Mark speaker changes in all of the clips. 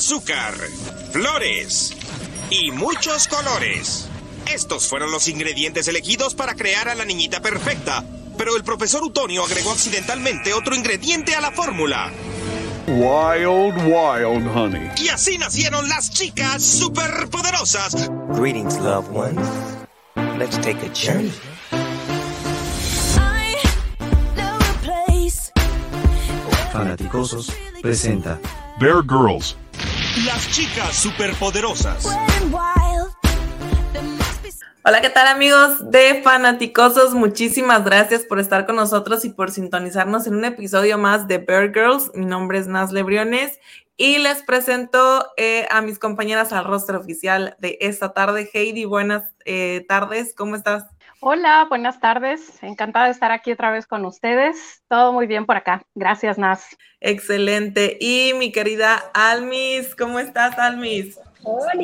Speaker 1: azúcar, flores y muchos colores. Estos fueron los ingredientes elegidos para crear a la niñita perfecta, pero el profesor Utonio agregó accidentalmente otro ingrediente a la fórmula.
Speaker 2: Wild, wild honey.
Speaker 1: Y así nacieron las chicas superpoderosas.
Speaker 3: Greetings, loved ones. Let's take a journey.
Speaker 4: Fanaticosos presenta
Speaker 2: Bear Girls.
Speaker 1: Las chicas superpoderosas.
Speaker 5: Hola, ¿qué tal amigos de Fanaticosos? Muchísimas gracias por estar con nosotros y por sintonizarnos en un episodio más de Bear Girls. Mi nombre es Nazle Briones y les presento eh, a mis compañeras al rostro oficial de esta tarde. Heidi, buenas eh, tardes, ¿cómo estás?
Speaker 6: Hola, buenas tardes. Encantada de estar aquí otra vez con ustedes. Todo muy bien por acá. Gracias, Naz.
Speaker 5: Excelente. Y mi querida Almis, ¿cómo estás, Almis?
Speaker 7: Hola,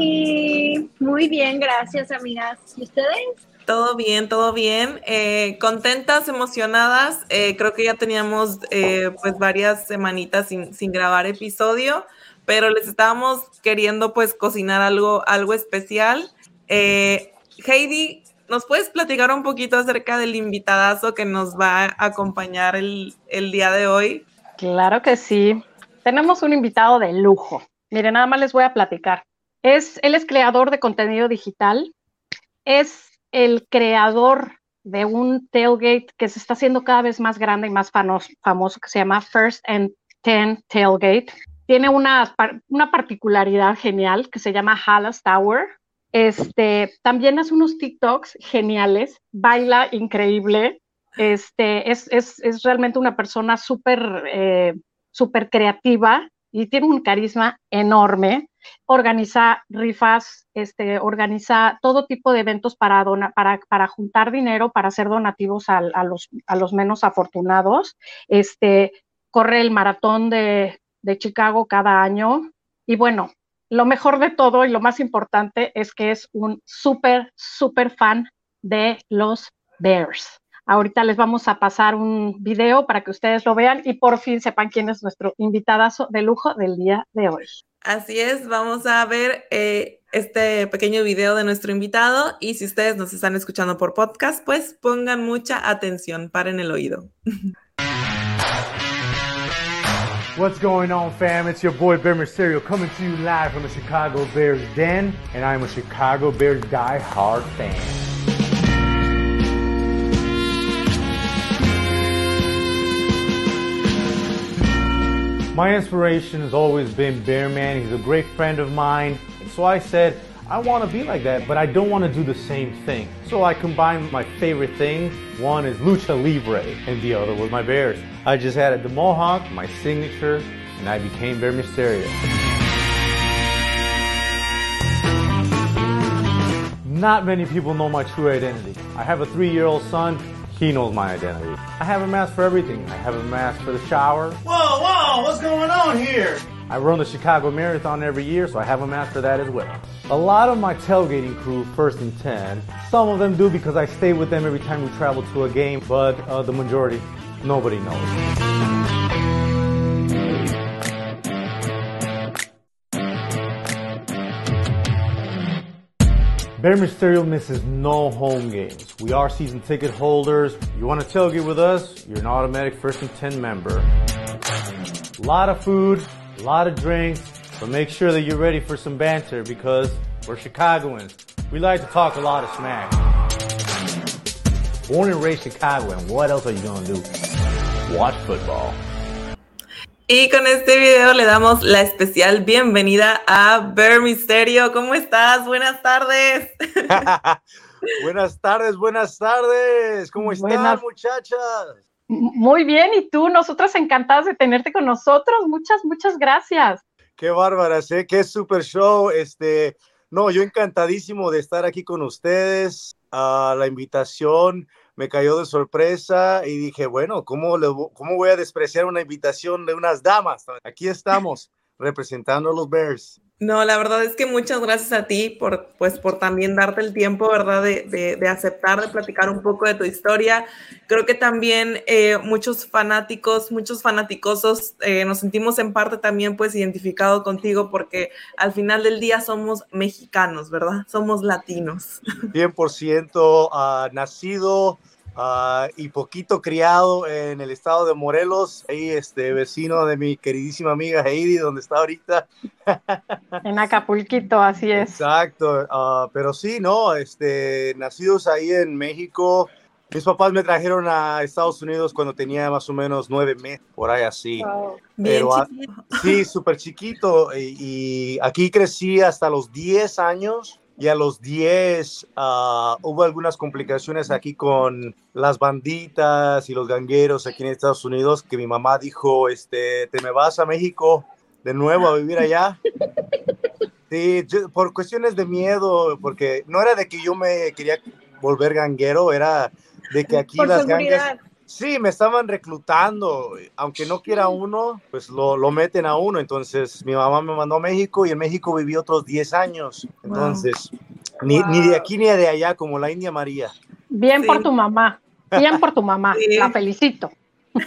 Speaker 7: muy bien, gracias, amigas. ¿Y ustedes?
Speaker 5: Todo bien, todo bien. Eh, contentas, emocionadas. Eh, creo que ya teníamos eh, pues varias semanitas sin, sin, grabar episodio, pero les estábamos queriendo pues cocinar algo, algo especial. Heidi, ¿Nos puedes platicar un poquito acerca del invitadazo que nos va a acompañar el, el, día de hoy?
Speaker 6: Claro que sí. Tenemos un invitado de lujo. Miren, nada más les voy a platicar. Es, él es creador de contenido digital. Es el creador de un tailgate que se está haciendo cada vez más grande y más famoso, famoso que se llama First and Ten Tailgate. Tiene una, una particularidad genial que se llama Hallas Tower este, también hace unos TikToks geniales, baila increíble, este, es, realmente una persona súper eh, super creativa y tiene un carisma enorme. Organiza rifas, este, organiza todo tipo de eventos para, para, para juntar dinero, para hacer donativos a, los, menos afortunados. Este, corre el maratón de Chicago cada año. Y bueno, lo mejor de todo y lo más importante es que es un súper, súper fan de los Bears. Ahorita les vamos a pasar un video para que ustedes lo vean y por fin sepan quién es nuestro invitadazo de lujo del día de hoy.
Speaker 5: Así es, vamos a ver eh, este pequeño video de nuestro invitado y si ustedes nos están escuchando por podcast, pues pongan mucha atención, paren el oído.
Speaker 8: What's going on, fam? It's your boy Bear Mysterio coming to you live from the Chicago Bears Den, and I'm a Chicago Bears die-hard fan. My inspiration has always been Bearman. He's a great friend of mine. And so I said, I want to be like that, but I don't want to do the same thing. So I combined my favorite things. One is Lucha Libre, and the other was my Bears. I just added the Mohawk, my signature, and I became Bear Mysterio. Not many people know my true identity. I have a three year old son. He knows my identity. I have a mask for everything. I have a mask for the shower.
Speaker 9: Whoa, whoa, what's going on here?
Speaker 8: I run the Chicago Marathon every year, so I have a mask for that as well. A lot of my tailgating crew, first and 10, some of them do because I stay with them every time we travel to a game, but uh, the majority, nobody knows. Bear Mysterio misses no home games. We are season ticket holders. You want to tailgate with us? You're an automatic first and 10 member. A lot of food, a lot of drinks, but make sure that you're ready for some banter because we're Chicagoans. We like to talk a lot of smack. Born and raised Chicagoan, what else are you gonna do? Watch football.
Speaker 5: Y con este video le damos la especial bienvenida a Bear Misterio. ¿Cómo estás? Buenas tardes.
Speaker 9: buenas tardes, buenas tardes. ¿Cómo están, buenas... muchachas?
Speaker 6: Muy bien, y tú, nosotros encantados de tenerte con nosotros. Muchas, muchas gracias.
Speaker 9: Qué bárbara, que es super show. Este, no, yo encantadísimo de estar aquí con ustedes. Uh, la invitación me cayó de sorpresa y dije, bueno, ¿cómo, ¿cómo voy a despreciar una invitación de unas damas? Aquí estamos representando a los Bears.
Speaker 5: No, la verdad es que muchas gracias a ti por, pues, por también darte el tiempo, ¿verdad? De, de, aceptar, de platicar un poco de tu historia. Creo que también eh, muchos fanáticos, muchos fanaticosos, eh, nos sentimos en parte también, pues, identificados contigo porque al final del día somos mexicanos, ¿verdad? Somos latinos.
Speaker 8: 100% uh, nacido Uh, y poquito criado en el estado de Morelos, ahí este vecino de mi queridísima amiga Heidi, donde está ahorita.
Speaker 6: En Acapulquito, así es.
Speaker 8: Exacto, uh, pero sí, no, este, nacidos ahí en México. Mis papás me trajeron a Estados Unidos cuando tenía más o menos nueve meses, por ahí así.
Speaker 5: Wow.
Speaker 8: Pero, sí, súper chiquito. Y, y aquí crecí hasta los 10 años y a los 10 uh, ah, hubo algunas complicaciones aquí con las banditas y los gangueros aquí en Estados Unidos que mi mamá dijo, este, te me vas a México de nuevo a vivir allá. Sí, por cuestiones de miedo, porque no era de que yo me quería volver ganguero, era de que aquí
Speaker 7: por
Speaker 8: las
Speaker 7: seguridad.
Speaker 8: gangas... Sí, me estaban reclutando, aunque no quiera uno, pues lo, lo, meten a uno. Entonces mi mamá me mandó a México y en México viví otros 10 años. Entonces, wow. Ni, wow. ni, de aquí ni de allá, como la India María.
Speaker 6: Bien sí. por tu mamá, bien por tu mamá, sí. la felicito.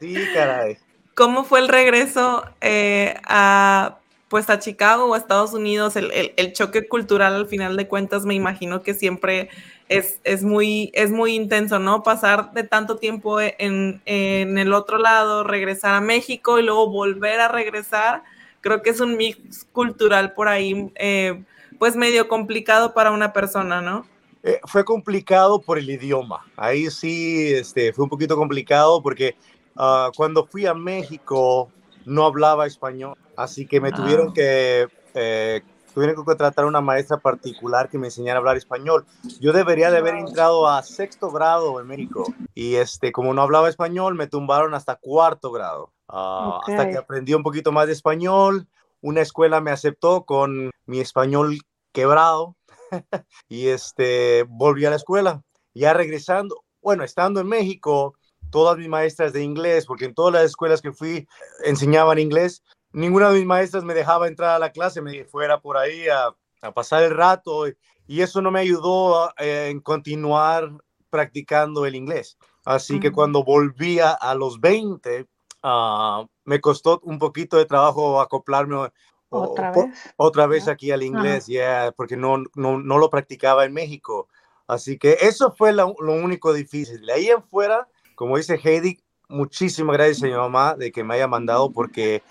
Speaker 8: Sí, caray.
Speaker 5: ¿Cómo fue el regreso eh, a, pues a Chicago o a Estados Unidos? El, el, el choque cultural al final de cuentas me imagino que siempre es, es, muy, es muy intenso, ¿no? Pasar de tanto tiempo en, en, el otro lado, regresar a México y luego volver a regresar, creo que es un mix cultural por ahí, eh, pues medio complicado para una persona, ¿no?
Speaker 8: Eh, fue complicado por el idioma. Ahí sí este, fue un poquito complicado porque uh, cuando fui a México no hablaba español, así que me ah. tuvieron que... Eh, tuvieron que contratar una maestra particular que me enseñara a hablar español. Yo debería de haber entrado a sexto grado en México y este, como no hablaba español, me tumbaron hasta cuarto grado. Uh, okay. Hasta que aprendí un poquito más de español, una escuela me aceptó con mi español quebrado y este, volví a la escuela. Ya regresando, bueno, estando en México, todas mis maestras de inglés, porque en todas las escuelas que fui enseñaban inglés, ninguna de mis maestras me dejaba entrar a la clase, me fuera por ahí a, a pasar el rato y eso no me ayudó eh, en continuar practicando el inglés. Así uh -huh. que cuando volví a, a los 20, uh, me costó un poquito de trabajo acoplarme
Speaker 6: otra
Speaker 8: o,
Speaker 6: vez,
Speaker 8: otra vez aquí al inglés, yeah, porque no, no, no, lo practicaba en México. Así que eso fue lo, lo único difícil. De ahí en fuera, como dice Heidi, muchísimas gracias a mi mamá de que me haya mandado porque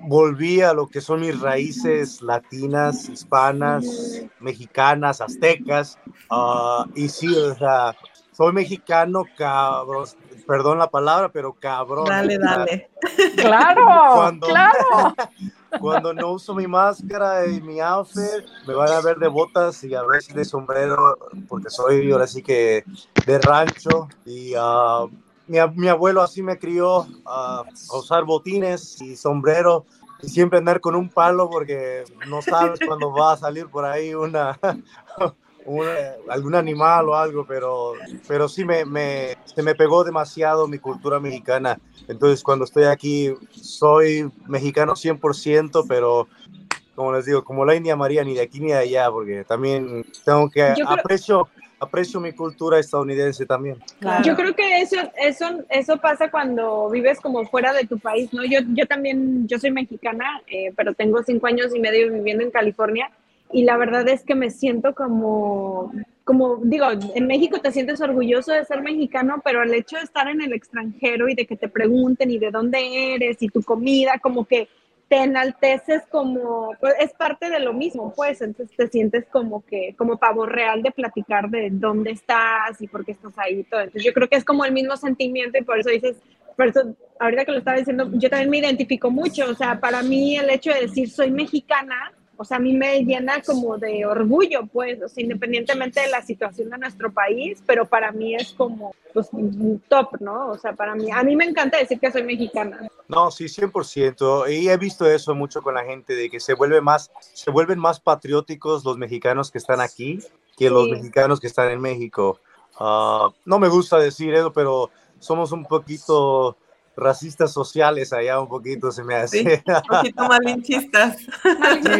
Speaker 8: volví a lo que son mis raíces latinas, hispanas, mexicanas, aztecas. Uh, y sí, o sea, soy mexicano, cabrón. Perdón la palabra, pero cabrón.
Speaker 5: Dale, dale.
Speaker 6: Claro,
Speaker 8: cuando,
Speaker 6: claro.
Speaker 8: Cuando no uso mi máscara y mi outfit, me van a ver de botas y a veces de sombrero, porque soy ahora sí que de rancho. Y uh, mi, mi, abuelo así me crió uh, a usar botines y sombrero y siempre andar con un palo porque no sabes cuándo va a salir por ahí una, una algún animal o algo, pero, pero sí me, me, se me pegó demasiado mi cultura mexicana. Entonces cuando estoy aquí soy mexicano 100%, pero como les digo, como la India María, ni de aquí ni de allá, porque también tengo que
Speaker 7: creo-
Speaker 8: aprecio, aprecio mi cultura estadounidense también.
Speaker 5: Claro.
Speaker 7: Yo creo que eso, eso, eso pasa cuando vives como fuera de tu país, ¿no? Yo, yo también, yo soy mexicana, eh, pero tengo cinco años y medio viviendo en California y la verdad es que me siento como, como digo, en México te sientes orgulloso de ser mexicano, pero el hecho de estar en el extranjero y de que te pregunten y de dónde eres y tu comida, como que te enalteces como, pues es parte de lo mismo, pues, entonces te sientes como que, como pavo real de platicar de dónde estás y por qué estás ahí y todo. Entonces yo creo que es como el mismo sentimiento y por eso dices, por eso ahorita que lo estaba diciendo, yo también me identifico mucho, o sea, para mí el hecho de decir soy mexicana, o sea, a mí me llena como de orgullo, pues, o sea, independientemente de la situación de nuestro país, pero para mí es como, pues, top, ¿no? O sea, para mí, a mí me encanta decir que soy mexicana.
Speaker 8: No, sí, 100%. Y he visto eso mucho con la gente, de que se, vuelve más, se vuelven más patrióticos los mexicanos que están aquí que los
Speaker 7: Sí.
Speaker 8: mexicanos que están en México. Ah, no me gusta decir eso, pero somos un poquito racistas sociales allá un poquito se me hace.
Speaker 5: Sí, un poquito malinchistas.
Speaker 8: Sí,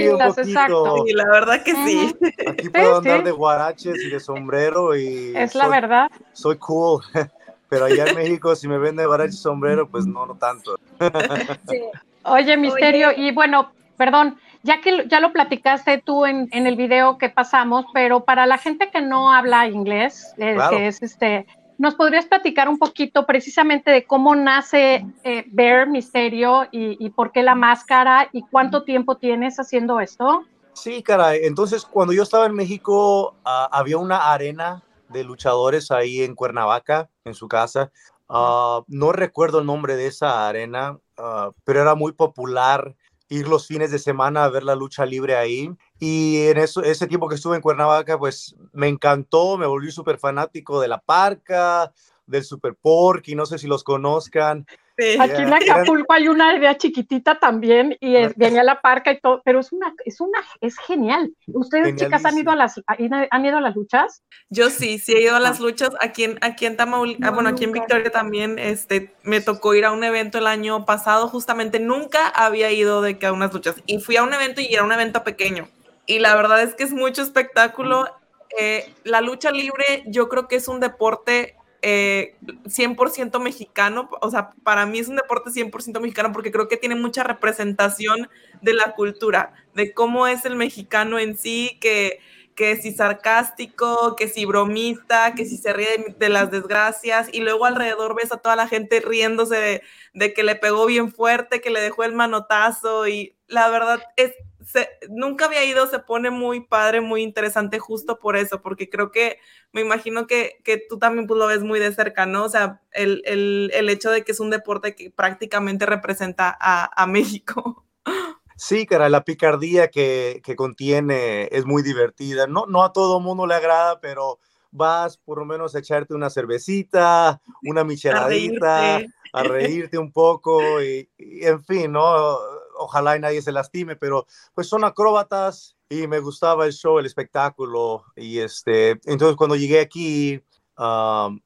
Speaker 8: un
Speaker 6: Malinchistas, exacto.
Speaker 8: poquito.
Speaker 5: Sí, la verdad que sí.
Speaker 8: Aquí puedo
Speaker 6: sí.
Speaker 8: andar de guaraches y de sombrero y
Speaker 6: Es la
Speaker 8: soy,
Speaker 6: verdad.
Speaker 8: soy cool. Pero allá en México, si me ven de guarache y sombrero, pues no, no tanto.
Speaker 7: Sí.
Speaker 6: Oye, Misterio,
Speaker 7: Oye.
Speaker 6: y bueno, perdón, ya que lo- ya lo platicaste tú en, en el video que pasamos, pero para la gente que no habla inglés, eh,
Speaker 8: Claro.
Speaker 6: que es este, ¿nos podrías platicar un poquito precisamente de cómo nace eh, Bear Misterio y, y por qué la máscara y cuánto tiempo tienes haciendo esto?
Speaker 8: Sí, caray. Entonces, cuando yo estaba en México, ah, había una arena de luchadores ahí en Cuernavaca, en su casa. Ah, no recuerdo el nombre de esa arena, ah, pero era muy popular ir los fines de semana a ver la lucha libre ahí. Y en eso, ese tiempo que estuve en Cuernavaca, pues me encantó, me volví súper fanático de la parca, del Super Porky, no sé si los conozcan.
Speaker 5: Sí.
Speaker 6: Aquí en Acapulco hay una área chiquitita también y es, venía la parca y todo, pero es una, es una, es genial. ¿Ustedes, chicas, han ido a las, han ido a las luchas?
Speaker 5: Yo sí, sí he ido a las luchas aquí en, aquí en Tamaulipas,
Speaker 7: No,
Speaker 5: bueno, aquí en
Speaker 7: nunca.
Speaker 5: Victoria también, este, me tocó ir a un evento el año pasado, justamente nunca había ido de que a unas luchas, y fui a un evento y era un evento pequeño, y la verdad es que es mucho espectáculo, Eh, la lucha libre yo creo que es un deporte eh, 100% mexicano, o sea, para mí es un deporte 100% mexicano porque creo que tiene mucha representación de la cultura, de cómo es el mexicano en sí, que, que si sarcástico, que si bromista, que si se ríe de, las desgracias, y luego alrededor ves a toda la gente riéndose de que le pegó bien fuerte, que le dejó el manotazo, y la verdad es, se- nunca había ido, se pone muy padre, muy interesante justo por eso, porque creo que me imagino que, que tú también pues, lo ves muy de cerca, ¿no? O sea, el, el- el hecho de que es un deporte que prácticamente representa a, a México.
Speaker 8: Sí, cara, la picardía que, que contiene es muy divertida. No, no a todo mundo le agrada, pero vas por lo menos a echarte una cervecita, una
Speaker 5: A
Speaker 8: micheladita,
Speaker 5: reírte.
Speaker 8: a reírte un poco y, y, en fin, ¿no? Ojalá y nadie se lastime, pero pues son acróbatas y me gustaba el show, el espectáculo y este, entonces cuando llegué aquí,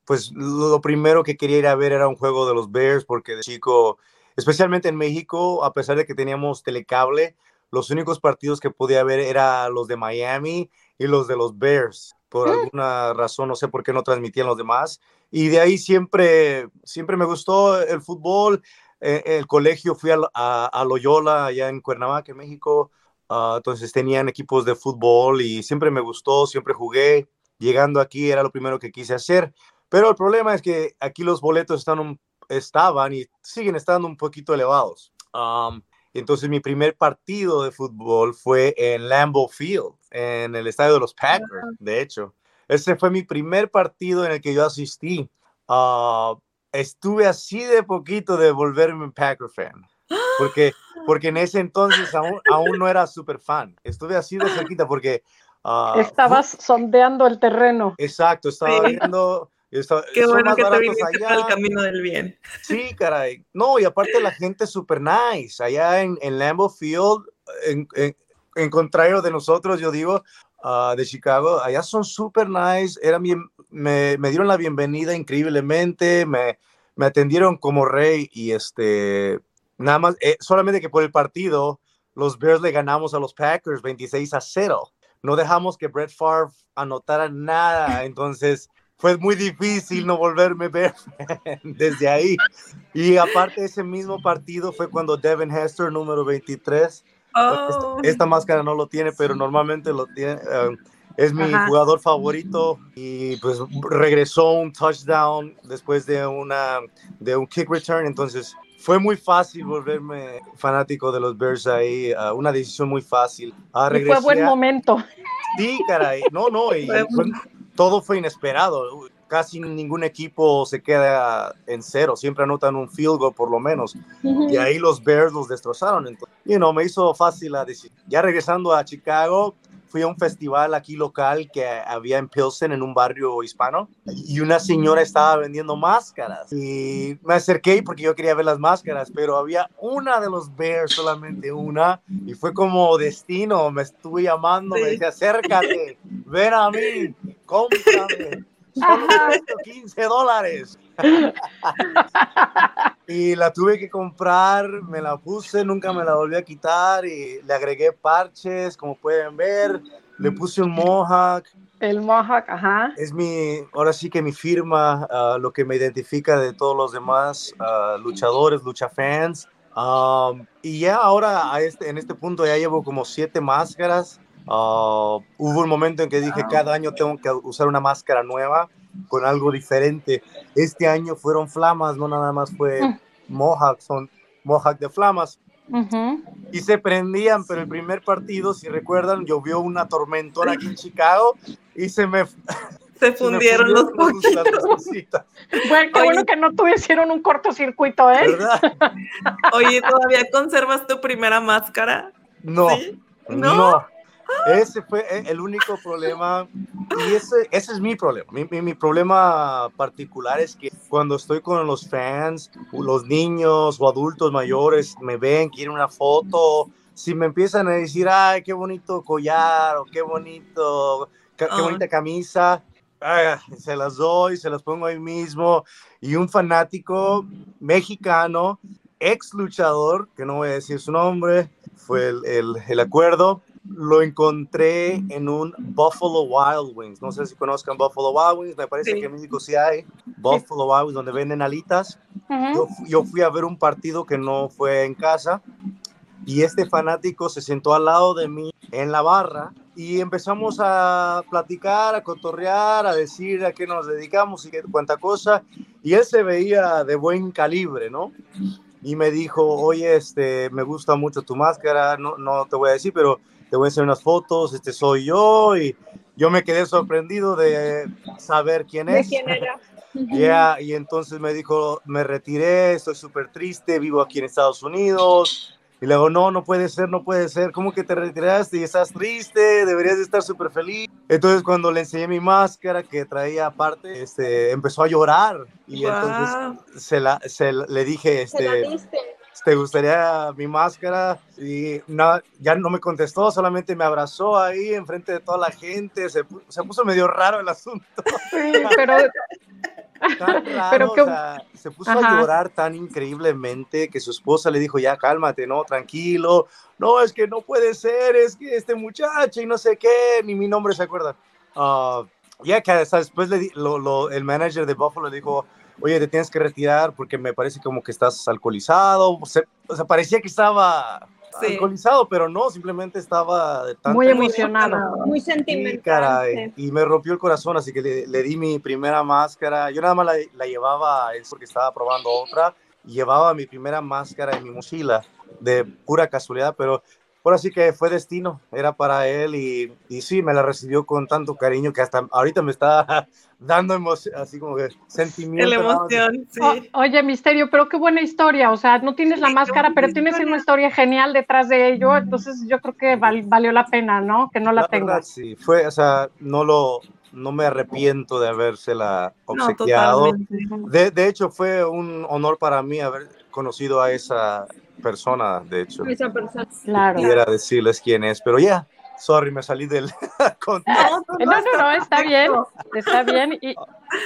Speaker 8: pues lo primero que quería ir a ver era un juego de los Bears porque de chico, especialmente en México, a pesar de que teníamos telecable, los únicos partidos que podía ver eran los de Miami y los de los Bears. Por alguna razón, no sé por qué no transmitían los demás. Y de ahí siempre, siempre me gustó el fútbol. Eh, el colegio fui a, a, a Loyola, allá en Cuernavaca, en México. Ah, entonces tenían equipos de fútbol y siempre me gustó, siempre jugué. Llegando aquí era lo primero que quise hacer. Pero el problema es que aquí los boletos están un- estaban y siguen estando un poquito elevados. Um, entonces mi primer partido de fútbol fue en Lambeau Field, en el estadio de los Packers, de hecho. Ese fue mi primer partido en el que yo asistí. Ah, estuve así de poquito de volverme un Packer fan. Porque, porque en ese entonces aún, aún no era súper fan. Estuve así de cerquita porque... ah,
Speaker 6: Estabas sondeando el terreno.
Speaker 8: Exacto, estaba
Speaker 5: Sí.
Speaker 8: viendo... estaba-
Speaker 5: Qué bueno que te viniste
Speaker 8: allá.
Speaker 5: el camino del bien.
Speaker 8: Sí, caray. No, y aparte la gente es súper nice. Allá en, en Lambeau Field, en, en- en contrario de nosotros, yo digo, ah, de Chicago, allá son súper nice. Eran bien, me, me dieron la bienvenida increíblemente, me, me atendieron como rey y este, nada más, eh, solamente que por el partido, los Bears le ganamos a los Packers 26 a 0. No dejamos que Brett Favre anotara nada, entonces fue muy difícil no volverme fan desde ahí. Y aparte ese mismo partido fue cuando Devin Hester, número 23,
Speaker 5: Oh,
Speaker 8: esta máscara no lo tiene, pero normalmente lo tiene. eh, es mi
Speaker 6: Ajá.
Speaker 8: jugador favorito y pues regresó un touchdown después de una de un kick return, entonces fue muy fácil volverme fanático de los Bears ahí, ah, una decisión muy fácil. Ah,
Speaker 6: Y fue buen
Speaker 8: a-
Speaker 6: momento.
Speaker 8: Sí, caray, no, no, y
Speaker 5: fue-
Speaker 8: todo fue inesperado. Casi ningún equipo se queda en cero, siempre anotan un field goal por lo menos. Y ahí los Bears los destrozaron. Entonces, you know, me hizo fácil la decisión. Ya regresando a Chicago, fui a un festival aquí local que había en Pilsen, en un barrio hispano, y una señora estaba vendiendo máscaras. Y me acerqué porque yo quería ver las máscaras, pero había una de los Bears, solamente una, y fue como destino. Me estuve llamando, me decía, acércate, ven a mí, cómprame. Solo
Speaker 6: Ajá.
Speaker 8: cuesta 15 dólares. Y la tuve que comprar, me la puse, nunca me la volví a quitar y le agregué parches, como pueden ver. Le puse un mohawk.
Speaker 6: El mohawk, ajá.
Speaker 8: Es mi, ahora sí que mi firma, uh, lo que me identifica de todos los demás uh, luchadores, lucha fans. Um, y ya ahora a este, en este punto ya llevo como siete máscaras. Uh, hubo un momento en que dije, cada año tengo que usar una máscara nueva con algo diferente. Este año fueron flamas, no nada más fue
Speaker 6: Mm.
Speaker 8: mohawk, son mohawk de flamas.
Speaker 6: Ujú.
Speaker 8: Y se prendían, pero el primer partido, si recuerdan, llovió una tormentona aquí en Chicago y se me,
Speaker 5: Se
Speaker 8: se me
Speaker 5: fundieron los
Speaker 8: fundieron
Speaker 5: poquitos.
Speaker 6: Bueno, qué
Speaker 5: Oye.
Speaker 6: bueno que no tuvieron un cortocircuito, ¿eh?
Speaker 8: ¿verdad?
Speaker 5: Oye, ¿todavía conservas tu primera máscara?
Speaker 8: No,
Speaker 5: ¿Sí?
Speaker 8: no.
Speaker 5: ¿No?
Speaker 8: Ese fue e- el único problema y ese, ese es mi problema. Mi, mi- mi problema particular es que cuando estoy con los fans, los niños o adultos mayores me ven, quieren una foto, si me empiezan a decir, ay, qué bonito collar o qué bonito, qué
Speaker 5: Ah.
Speaker 8: bonita camisa, ah, se las doy, se las pongo ahí mismo. Y un fanático mexicano, ex luchador, que no voy a decir su nombre, fue el, el- el acuerdo, lo encontré en un Buffalo Wild Wings. No sé si conozcan Buffalo Wild Wings, me parece
Speaker 5: Sí.
Speaker 8: que en México sí hay. Buffalo Wild Wings, donde venden alitas. Yo, yo fui a ver un partido que no fue en casa y este fanático se sentó al lado de mí en la barra y empezamos a platicar, a cotorrear, a decir a qué nos dedicamos y qué cuánta cosa. Y él se veía de buen calibre, ¿no? Y me dijo, oye, este, me gusta mucho tu máscara, no, no te voy a decir, pero te voy a hacer unas fotos, este soy yo. Y yo me quedé sorprendido de saber quién
Speaker 7: ¿De
Speaker 8: es.
Speaker 7: quién era?
Speaker 8: Yeah, y entonces me dijo, me retiré, estoy súper triste, vivo aquí en Estados Unidos. Y le digo, no, no puede ser, no puede ser. ¿Cómo que te retiraste y estás triste? Deberías de estar súper feliz. Entonces cuando le enseñé mi máscara que traía aparte, este, empezó a llorar. Y
Speaker 5: Guau.
Speaker 8: entonces se la, se le dije,
Speaker 7: Se la
Speaker 8: este,
Speaker 7: diste.
Speaker 8: ¿Te gustaría mi máscara? Y no, ya no me contestó, solamente me abrazó ahí enfrente de toda la gente. Se, se puso medio raro el asunto.
Speaker 6: Sí, pero
Speaker 8: tan raro,
Speaker 6: Pero
Speaker 8: o
Speaker 6: qué-
Speaker 8: sea, se puso
Speaker 6: Ajá.
Speaker 8: a llorar tan increíblemente que su esposa le dijo, ya cálmate, no, tranquilo, no, es que no puede ser, es que este muchacho y no sé qué, ni mi nombre se acuerda. Ah, ya que hasta después le di- lo- lo- el manager de Buffalo le dijo, oye, te tienes que retirar porque me parece como que estás alcoholizado, o sea, o sea, parecía que estaba
Speaker 5: Sí.
Speaker 8: alcoholizado, pero no, simplemente estaba de tanta
Speaker 6: muy emocionado.
Speaker 7: Muy sentimental.
Speaker 8: caray.
Speaker 7: sí.
Speaker 8: Y me rompió el corazón, así que le, le di mi primera máscara. Yo nada más la, la llevaba, es porque estaba probando otra, y llevaba mi primera máscara en mi mochila, de pura casualidad, pero ahora sí que fue destino, era para él, y, y sí, me la recibió con tanto cariño que hasta ahorita me está dando emoción, así como que sentimiento.
Speaker 5: La emoción, sí.
Speaker 6: O- oye, Misterio, pero qué buena historia. O sea, no tienes la
Speaker 5: Sí,
Speaker 6: máscara, pero tienes
Speaker 5: historia.
Speaker 6: una historia genial detrás de ello. Entonces, yo creo que val- valió la pena, ¿no? Que no la,
Speaker 8: La verdad,
Speaker 6: tengas.
Speaker 8: sí, fue, o sea, no lo, no me arrepiento de habérsela
Speaker 5: No,
Speaker 8: obsequiado.
Speaker 5: totalmente.
Speaker 8: De, de hecho, fue un honor para mí haber conocido a esa persona, de hecho.
Speaker 7: Esa persona.
Speaker 6: Claro.
Speaker 8: Quisiera decirles quién es, pero ya, sorry, me salí del contexto.
Speaker 6: No, no, no, está bien, está bien. ¿Y,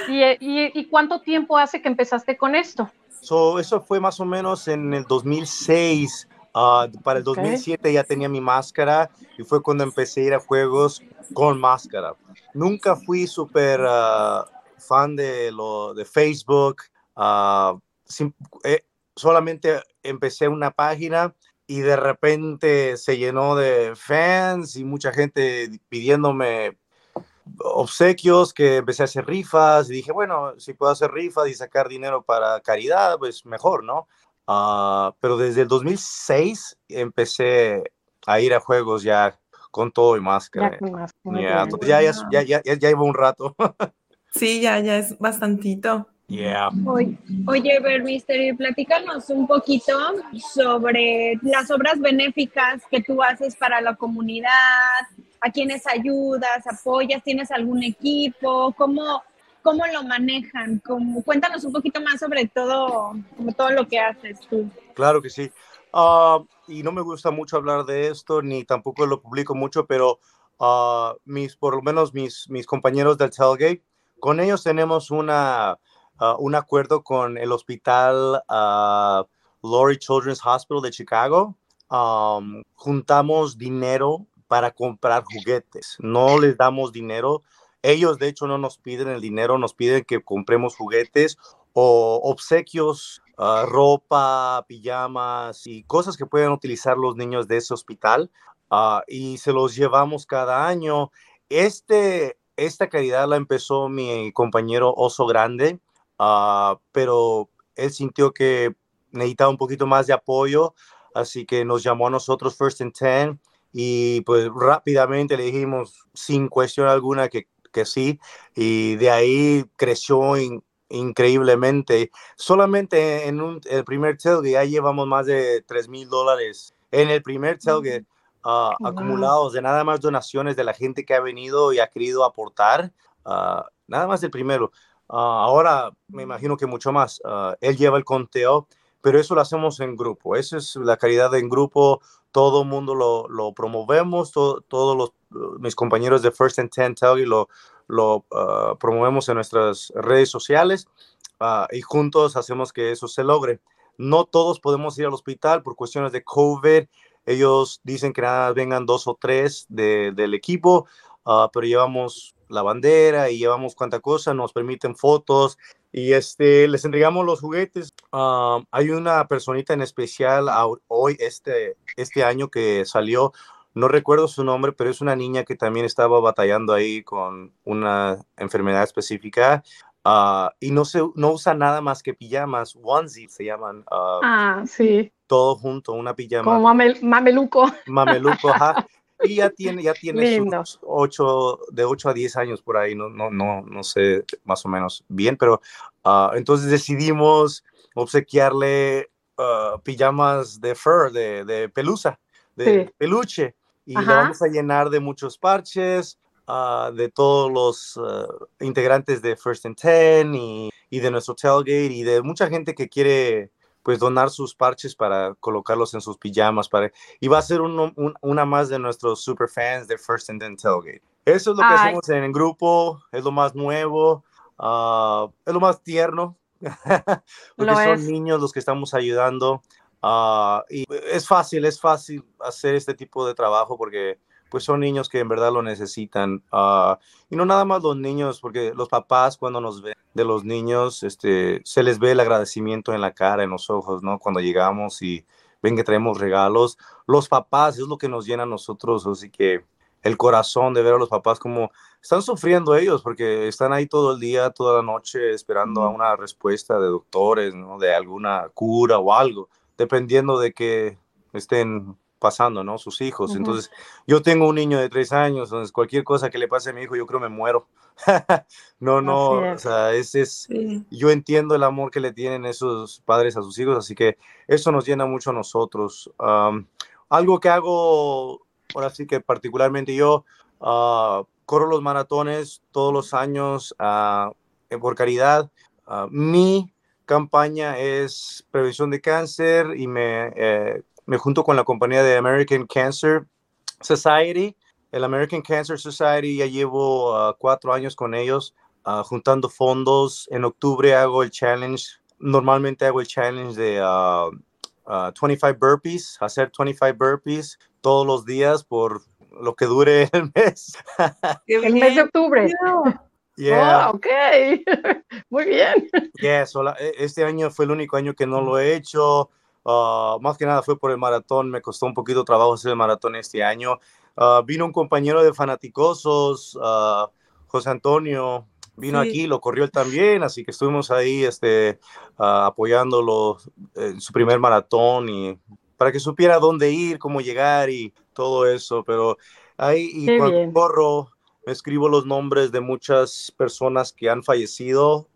Speaker 6: y, y, y cuánto tiempo hace que empezaste con esto?
Speaker 8: So, eso fue más o menos en el 2006. ah, para el
Speaker 6: Ok.
Speaker 8: 2007 ya tenía mi máscara y fue cuando empecé a ir a juegos con máscara. Nunca fui súper ah, fan de, lo, de Facebook. ah, eh, solamente empecé una página y de repente se llenó de fans y mucha gente pidiéndome obsequios, que empecé a hacer rifas y dije, bueno, si puedo hacer rifas y sacar dinero para caridad, pues mejor, ¿no? Ah, pero desde el 2006 empecé a ir a juegos ya con todo y máscara.
Speaker 6: Ya,
Speaker 8: ya, ya, ya llevo un rato.
Speaker 5: Sí, ya, ya es bastantito.
Speaker 8: Yeah.
Speaker 7: Oye, oye, Ver Mystery, platícanos un poquito sobre las obras benéficas que tú haces para la comunidad, a quienes ayudas, apoyas, tienes algún equipo, cómo, cómo lo manejan, cómo, cuéntanos un poquito más sobre todo, como todo lo que haces tú.
Speaker 8: Claro que sí. Ah, y no me gusta mucho hablar de esto, ni tampoco lo publico mucho, pero ah, mis, por lo menos mis, mis compañeros del Tailgate, con ellos tenemos una ah, un acuerdo con el hospital uh, Lori Children's Hospital de Chicago. Juntamos dinero para comprar juguetes. No les damos dinero. Ellos, de hecho, no nos piden el dinero, nos piden que compremos juguetes o obsequios, ah, ropa, pijamas y cosas que pueden utilizar los niños de ese hospital. Ah, y se los llevamos cada año. Este, esta caridad la empezó mi compañero Oso Grande, uh, pero él sintió que necesitaba un poquito más de apoyo, así que nos llamó a nosotros First and Ten y pues rápidamente le dijimos sin cuestión alguna que, que sí y de ahí creció increíblemente. Solamente en un, el primer tailgate ya llevamos más de 3 mil dólares en el primer tailgate. Uh, acumulados de nada más donaciones de la gente que ha venido y ha querido aportar, uh, nada más el primero. Uh, ahora me imagino que mucho más. él lleva el conteo, pero eso lo hacemos en grupo. Esa es la caridad en grupo. Todo el mundo lo, lo promovemos, todos los, mis compañeros de First and Ten y lo, lo promovemos en nuestras redes sociales y juntos hacemos que eso se logre. No todos podemos ir al hospital por cuestiones de COVID ellos dicen que nada vengan dos o tres del equipo, ah, pero llevamos la bandera y llevamos cuánta cosa, nos permiten fotos y este, les entregamos los juguetes. Ah, hay una personita en especial hoy, este, este año que salió, no recuerdo su nombre, pero es una niña que también estaba batallando ahí con una enfermedad específica. Ah, y no, se, no usa nada más que pijamas, onesie se llaman.
Speaker 6: ah, sí
Speaker 8: todo junto, una pijama.
Speaker 6: Como mameluco.
Speaker 8: Mameluco, ajá. Y ya tiene, ya tiene sus ocho, de 8 a 10 años por ahí, no, no, no, no sé más o menos bien, pero uh, entonces decidimos obsequiarle uh, pijamas de fur, de, de pelusa, de peluche, y la vamos a llenar de muchos parches, uh, de todos los integrantes de First and Ten y, y de nuestro tailgate y de mucha gente que quiere pues donar sus parches para colocarlos en sus pijamas para y va a ser una más de nuestros super fans de First and Then Tailgate. Eso es lo que hacemos en el grupo, es lo más nuevo, ah, es lo más tierno, porque son niños los que estamos ayudando. Ah, y es fácil, es fácil hacer este tipo de trabajo porque pues son niños que en verdad lo necesitan. Ah, y no nada más los niños, porque los papás cuando nos ven de los niños, este, se les ve el agradecimiento en la cara, en los ojos, ¿no? Cuando llegamos y ven que traemos regalos. Los papás es lo que nos llena a nosotros, así que el corazón de ver a los papás como están sufriendo ellos, porque están ahí todo el día, toda la noche, esperando a una respuesta de doctores, ¿no? De alguna cura o algo, dependiendo de que estén pasando, ¿no? Sus hijos. Entonces, yo tengo un niño de tres años, entonces cualquier cosa que le pase a mi hijo, yo creo me muero. no, no, o sea, es, es yo entiendo el amor que le tienen esos padres a sus hijos, así que eso nos llena mucho a nosotros. algo que hago, ahora sí que particularmente yo, ah, corro los maratones todos los años uh, por caridad. Ah, mi campaña es prevención de cáncer y me eh, me junto con la compañía de American Cancer Society. El American Cancer Society ya llevo ah, cuatro años con ellos, uh, juntando fondos. En octubre hago el challenge. Normalmente hago el challenge de 25 ah, burpees, hacer 25 burpees todos los días por lo que dure el mes.
Speaker 6: el mes de octubre.
Speaker 8: Yeah.
Speaker 6: Oh, ok, muy bien.
Speaker 8: Yeah, e, este año fue el único año que no lo he hecho. Ah, más que nada fue por el maratón, me costó un poquito trabajo hacer el maratón este año. Ah, vino un compañero de fanaticosos, uh, José Antonio, vino aquí, lo corrió él también, así que estuvimos ahí este, apoyándolo en su primer maratón y para que supiera dónde ir, cómo llegar y todo eso. Pero ahí, y cuando corro, me escribo los nombres de muchas personas que han fallecido,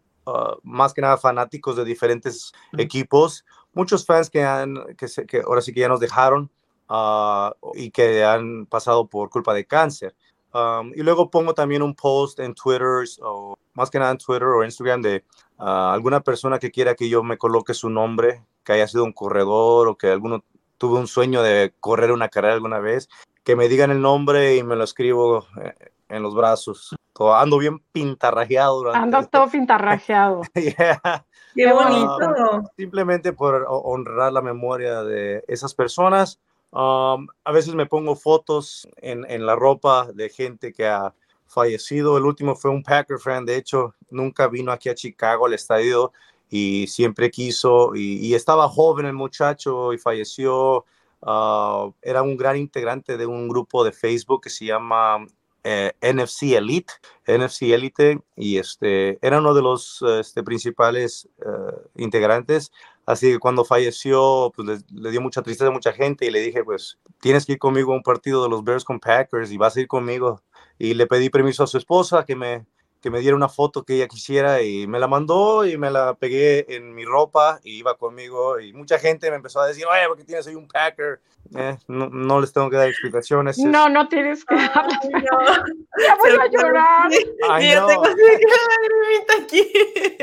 Speaker 8: más que nada fanáticos de diferentes equipos muchos fans que, han, que, que ahora sí que ya nos dejaron ah, y que han pasado por culpa de cáncer. Um, y luego pongo también un post en Twitter, o más que nada en Twitter o Instagram, de ah, alguna persona que quiera que yo me coloque su nombre, que haya sido un corredor o que alguno tuvo un sueño de correr una carrera alguna vez, que me digan el nombre y me lo escribo eh, en los brazos. Todo- ando bien pintarrajeado durante
Speaker 6: Ando todo pintarrajeado.
Speaker 8: Yeah.
Speaker 5: Qué bonito.
Speaker 8: Simplemente por ho- honrar la memoria de esas personas. Um, a veces me pongo fotos en, en la ropa de gente que ha fallecido. El último fue un Packer fan, de hecho, nunca vino aquí a Chicago al estadio y siempre quiso. Y, y estaba joven el muchacho y falleció. Ah, era un gran integrante de un grupo de Facebook que se llama eh, NFC Elite. NFC Elite y este era uno de los este, principales eh, integrantes. Así que cuando falleció, pues le, le dio mucha tristeza a mucha gente y le dije, pues tienes que ir conmigo a un partido de los Bears con Packers y vas a ir conmigo. Y le pedí permiso a su esposa que me, que me diera una foto que ella quisiera y me la mandó y me la pegué en mi ropa y iba conmigo y mucha gente me empezó a decir, oye, ¿por qué tienes ahí un Packer? Eh, no, no les tengo que dar explicaciones. es-
Speaker 6: No, no tienes que darles.
Speaker 5: no.
Speaker 6: Ya voy a llorar.
Speaker 8: Ay,
Speaker 5: yo
Speaker 8: no.
Speaker 5: tengo que aquí.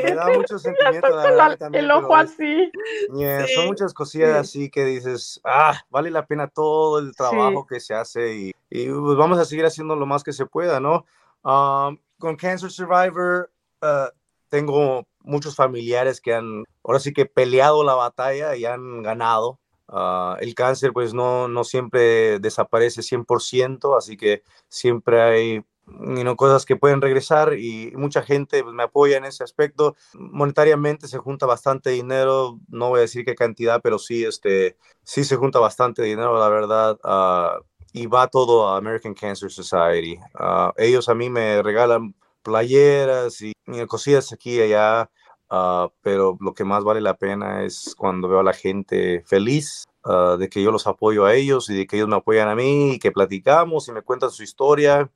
Speaker 8: Me da mucho sentimiento, la también,
Speaker 6: el ojo así.
Speaker 8: Yeah,
Speaker 5: Sí,
Speaker 8: son muchas cosillas así que dices, ah, vale la pena todo el trabajo que se hace y, y, pues, vamos a seguir haciendo lo más que se pueda, ¿no? Um, con Cancer Survivor uh, tengo muchos familiares que han, ahora sí que peleado la batalla y han ganado. Ah, el cáncer pues no, no siempre desaparece 100%, así que siempre hay you know, cosas que pueden regresar y mucha gente pues, me apoya en ese aspecto. Monetariamente se junta bastante dinero, no voy a decir qué cantidad, pero sí, este, sí se junta bastante dinero, la verdad, ah, y va todo a American Cancer Society. Ah, ellos a mí me regalan playeras y, cosillas aquí y allá, ah, pero lo que más vale la pena es cuando veo a la gente feliz. ah, de que yo los apoyo a ellos y de que ellos me apoyan a mí y que platicamos y me cuentan su historia.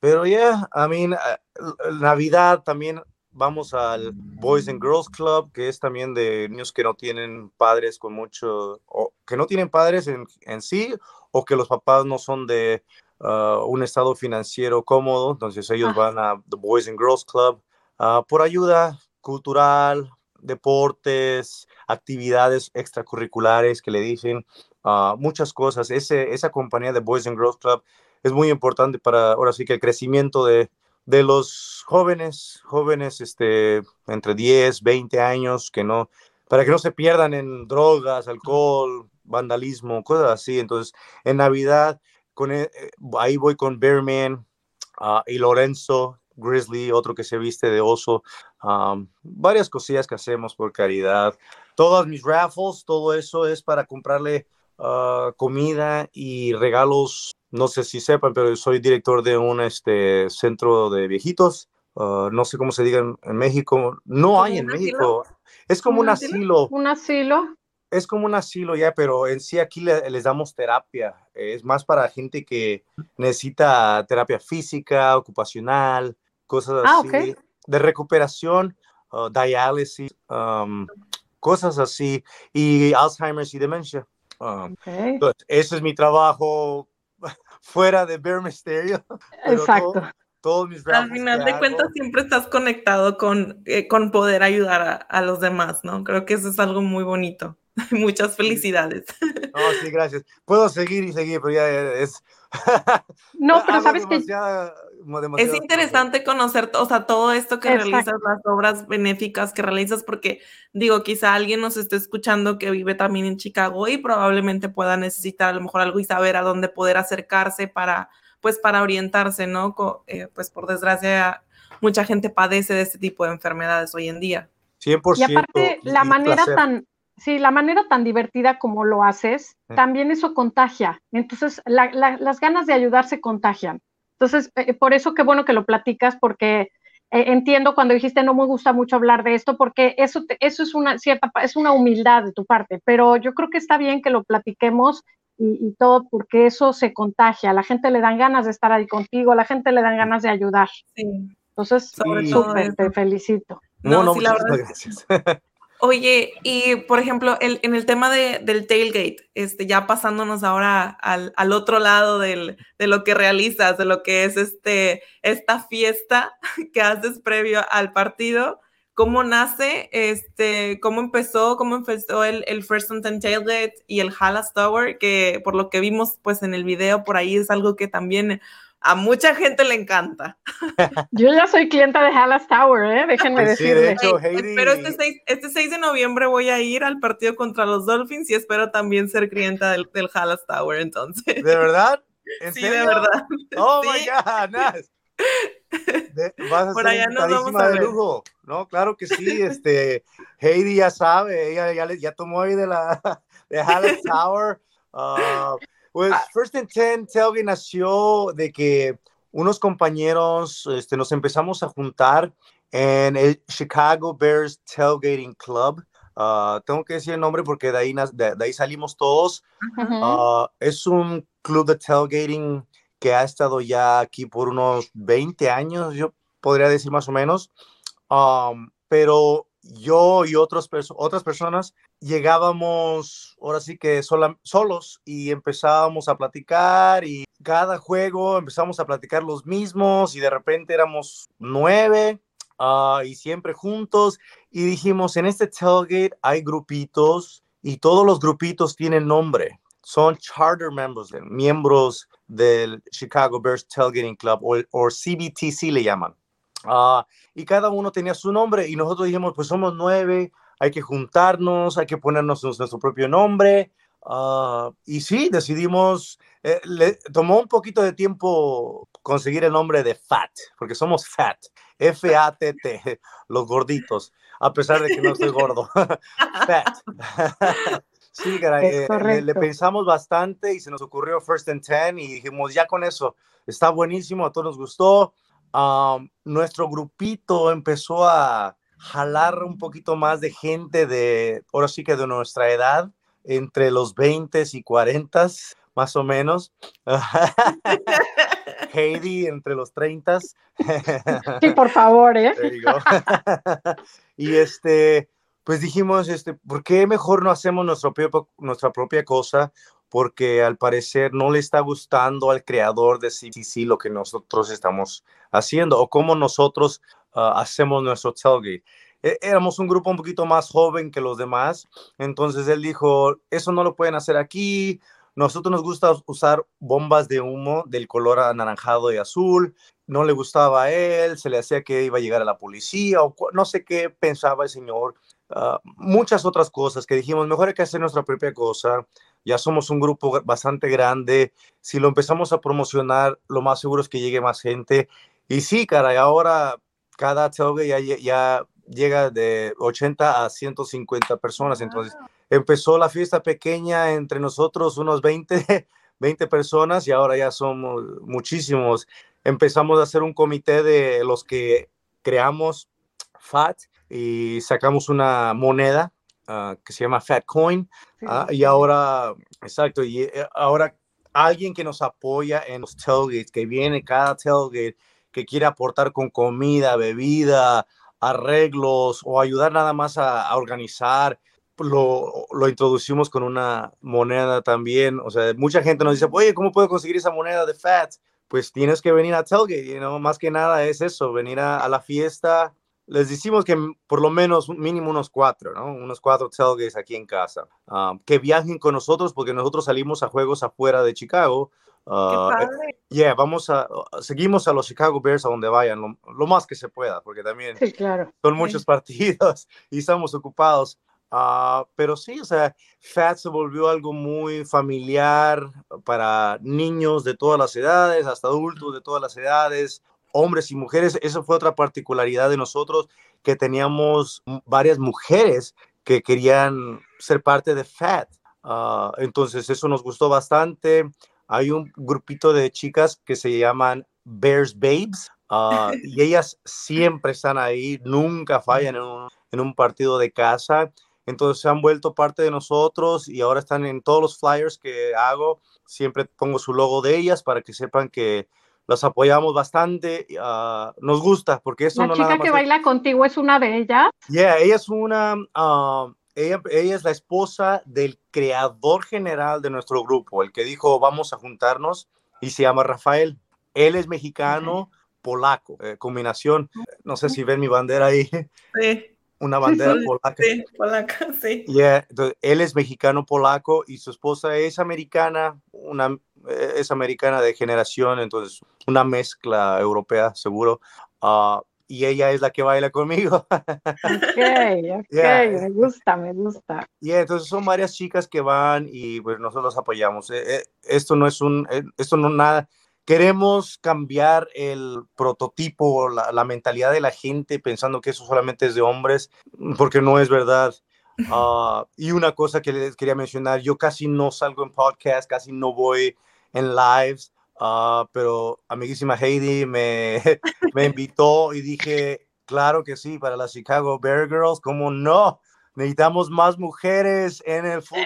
Speaker 8: Pero ya, I mean, Navidad también vamos al Boys and Girls Club, que es también de niños que no tienen padres con mucho, o que no tienen padres en sí, o que los papás no son de ah, un estado financiero cómodo, entonces ellos van a The Boys and Girls Club ah, por ayuda cultural, deportes, actividades extracurriculares que le dicen, ah, muchas cosas. Ese, esa compañía de Boys and Girls Club es muy importante para, ahora sí que el crecimiento de, de los jóvenes, jóvenes este, entre 10, 20 años, que no, para que no se pierdan en drogas, alcohol, vandalismo, cosas así. Entonces, en Navidad, con, e- eh, ahí voy con Bearman ah, y Lorenzo Grizzly, otro que se viste de oso. Am, varias cosillas que hacemos por caridad. Todas mis raffles, todo eso es para comprarle ah, comida y regalos. No sé si sepan, pero soy director de un este, centro de viejitos. Ah, no sé cómo se diga en, en México. No
Speaker 5: ¿Como
Speaker 8: hay en
Speaker 5: asilo?
Speaker 8: México. Es como
Speaker 5: ¿Como
Speaker 8: un
Speaker 5: un asilo?
Speaker 8: asilo
Speaker 6: Un asilo.
Speaker 8: Es como un asilo ya, pero en sí aquí le- les damos terapia. Es más para gente que necesita terapia física, ocupacional, cosas
Speaker 6: Ah,
Speaker 8: así,
Speaker 6: ok.
Speaker 8: de recuperación, uh, diálisis, um, cosas así, y Alzheimer's y demencia. Um,
Speaker 6: Ok.
Speaker 8: entonces, ese es mi trabajo fuera de Bear Mysterio.
Speaker 6: Exacto.
Speaker 8: todo- todos mis
Speaker 5: Al final de cuentas siempre estás conectado con, eh, con poder ayudar a, a los demás, ¿no? Creo que eso es algo muy bonito. Muchas felicidades.
Speaker 8: No, sí, gracias. Puedo seguir y seguir, pero ya es...
Speaker 6: No, pero
Speaker 8: hago
Speaker 6: sabes que
Speaker 8: demasiada-
Speaker 5: Es interesante conocer, o sea, todo esto que
Speaker 6: Exacto.
Speaker 5: realizas, las obras benéficas que realizas, porque digo, quizá alguien nos esté escuchando que vive también en Chicago y probablemente pueda necesitar a lo mejor algo y saber a dónde poder acercarse para, pues, para orientarse, ¿no? Co- eh, pues por desgracia, mucha gente padece de este tipo de enfermedades hoy en día.
Speaker 8: 100%.
Speaker 6: Y aparte, la manera
Speaker 8: placer.
Speaker 6: tan, sí, la manera tan divertida como lo haces,
Speaker 8: Sí.
Speaker 6: también eso contagia. Entonces, la- la- las ganas de ayudar se contagian. Entonces, eh, por eso qué bueno que lo platicas, porque eh, entiendo cuando dijiste no me gusta mucho hablar de esto, porque eso, te- eso es una cierta, pa- es una humildad de tu parte, pero yo creo que está bien que lo platiquemos y, y todo, porque eso se contagia. A la gente le dan ganas de estar ahí contigo, a la gente le dan ganas de ayudar.
Speaker 5: Sí.
Speaker 6: Entonces,
Speaker 8: Sí.
Speaker 6: súper, te felicito.
Speaker 8: No,
Speaker 5: No,
Speaker 8: no,
Speaker 5: sí, la
Speaker 8: muchísimas
Speaker 5: verdad
Speaker 8: gracias.
Speaker 5: Oye, y por ejemplo, el- en el tema de, del tailgate, este, ya pasándonos ahora al, al otro lado del, de lo que realizas, de lo que es este, esta fiesta que haces previo al partido, ¿cómo nace? Este, ¿Cómo empezó? ¿Cómo empezó el, el First and Ten Tailgate y el Hallas Tower? Que por lo que vimos pues en el video por ahí es algo que también a mucha gente le encanta.
Speaker 6: Yo ya soy clienta de Hallas Tower, ¿eh? déjenme
Speaker 8: Pues sí, de
Speaker 6: decirles.
Speaker 8: hecho, Heidi-
Speaker 5: Espero este 6, este 6 de noviembre voy a ir al partido contra los Dolphins y espero también ser clienta del, del Hallas Tower entonces.
Speaker 8: ¿De verdad? ¿En
Speaker 5: Sí,
Speaker 8: serio?
Speaker 5: de verdad.
Speaker 8: Oh
Speaker 5: Sí.
Speaker 8: my God, nice. De- vas a
Speaker 5: Por allá nos vamos a
Speaker 8: de
Speaker 5: ver.
Speaker 8: lujo. No, claro que sí. Este, Heidi ya sabe, ella ya, ya tomó ahí de la de Halleck Tower. Ah, pues First and Ten Tailgate nació de que unos compañeros este, nos empezamos a juntar en el Chicago Bears Tailgating Club. Ah, tengo que decir el nombre porque de ahí, de- de ahí salimos todos. Ah, es un club de tailgating que ha estado ya aquí por unos 20 años, yo podría decir más o menos. Um, pero yo y otras personas llegábamos ahora sí que sola- solos y empezábamos a platicar y cada juego empezamos a platicar los mismos y de repente éramos nueve ah, y siempre juntos y dijimos en este tailgate hay grupitos y todos los grupitos tienen nombre son charter members, miembros del Chicago Bears Tailgating Club o, o CBTC le llaman. Ah, y cada uno tenía su nombre y nosotros dijimos, pues somos nueve, hay que juntarnos, hay que ponernos nuestro propio nombre. Ah, y sí, decidimos, eh, le tomó un poquito de tiempo conseguir el nombre de FAT, porque somos FAT, F-A-T-T, los gorditos, a pesar de que no estoy gordo. FAT. Sí, caray, eh, le, le pensamos bastante y se nos ocurrió First and Ten y dijimos, ya con eso, está buenísimo, a todos nos gustó. Am, nuestro grupito empezó a jalar un poquito más de gente de, ahora sí que de nuestra edad, entre los 20 y 40, más o menos. Heidi entre los 30.
Speaker 6: Sí, por favor, ¿eh?
Speaker 8: Y este, pues dijimos, este, ¿por qué mejor no hacemos nuestro propio- nuestra propia cosa? Porque al parecer no le está gustando al creador de CCC lo que nosotros estamos haciendo o cómo nosotros ah, hacemos nuestro tailgate. É- Éramos un grupo un poquito más joven que los demás, entonces él dijo, eso no lo pueden hacer aquí, nosotros nos gusta usar bombas de humo del color anaranjado y azul, no le gustaba a él, se le hacía que iba a llegar a la policía o no sé qué pensaba el señor. Ah, muchas otras cosas que dijimos, mejor hay que hacer nuestra propia cosa. Ya somos un grupo bastante grande. Si lo empezamos a promocionar, lo más seguro es que llegue más gente. Y sí, caray, ahora cada tailgate ya, ya llega de 80 a 150 personas. Entonces, empezó la fiesta pequeña entre nosotros, unos 20, 20 personas, y ahora ya somos muchísimos. Empezamos a hacer un comité de los que creamos FAT y sacamos una moneda ah, que se llama Fat Coin. ah, y ahora, exacto, y eh, ahora alguien que nos apoya en los tailgates, que viene cada tailgate, que quiere aportar con comida, bebida, arreglos o ayudar nada más a, a organizar, lo, lo introducimos con una moneda también. O sea, mucha gente nos dice, oye, ¿cómo puedo conseguir esa moneda de FAT? Pues tienes que venir a Tailgate, you know, más que nada es eso, venir a, a la fiesta. Les decimos que por lo menos mínimo unos cuatro, ¿no? Unos cuatro tailgates aquí en casa. Ah, que viajen con nosotros porque nosotros salimos a juegos afuera de Chicago.
Speaker 5: Qué
Speaker 8: Ah, eh,
Speaker 5: padre.
Speaker 8: yeah, vamos a, seguimos a los Chicago Bears a donde vayan, lo, lo más que se pueda, porque también
Speaker 6: Sí, claro.
Speaker 8: son muchos partidos y estamos ocupados. Ah, pero sí, o sea, FAT se volvió algo muy familiar para niños de todas las edades, hasta adultos de todas las edades, hombres y mujeres. Esa fue otra particularidad de nosotros, que teníamos varias mujeres que querían ser parte de FAT. Ah, entonces, eso nos gustó bastante. Hay un grupito de chicas que se llaman Bears Babes. ah, y ellas siempre están ahí, nunca fallan en un, en un partido de casa. Entonces se han vuelto parte de nosotros y ahora están en todos los flyers que hago. Siempre pongo su logo de ellas para que sepan que las apoyamos bastante. ah, nos gusta porque eso
Speaker 6: La
Speaker 8: no nada
Speaker 6: chica
Speaker 8: más
Speaker 6: que
Speaker 8: es-
Speaker 6: baila contigo es una de ellas.
Speaker 8: Yeah, ella es una, ah, ella, ella es la esposa del creador general de nuestro grupo, el que dijo vamos a juntarnos y se llama Rafael. Él es mexicano, polaco, eh, combinación. No sé si ven mi bandera ahí,
Speaker 5: Sí,
Speaker 8: una bandera
Speaker 5: sí,
Speaker 8: polaca.
Speaker 5: sí, polaca, sí.
Speaker 8: Yeah, entonces, él es mexicano polaco y su esposa es americana, una, es americana de generación, entonces una mezcla europea, seguro. Ah, y ella es la que baila conmigo.
Speaker 6: Ok, ok,
Speaker 8: Yeah.
Speaker 6: me gusta, me gusta.
Speaker 8: Y entonces son varias chicas que van y pues nosotros apoyamos. Eh, eh, esto no es un, eh, esto no nada. Queremos cambiar el prototipo, la, la mentalidad de la gente pensando que eso solamente es de hombres, porque no es verdad. Ah, y una cosa que les quería mencionar, yo casi no salgo en podcast, casi no voy en lives, ah, pero amiguísima Heidi me, me invitó y dije, claro que sí, para las Chicago Bear Girls, ¿cómo no? Necesitamos más mujeres en el fútbol.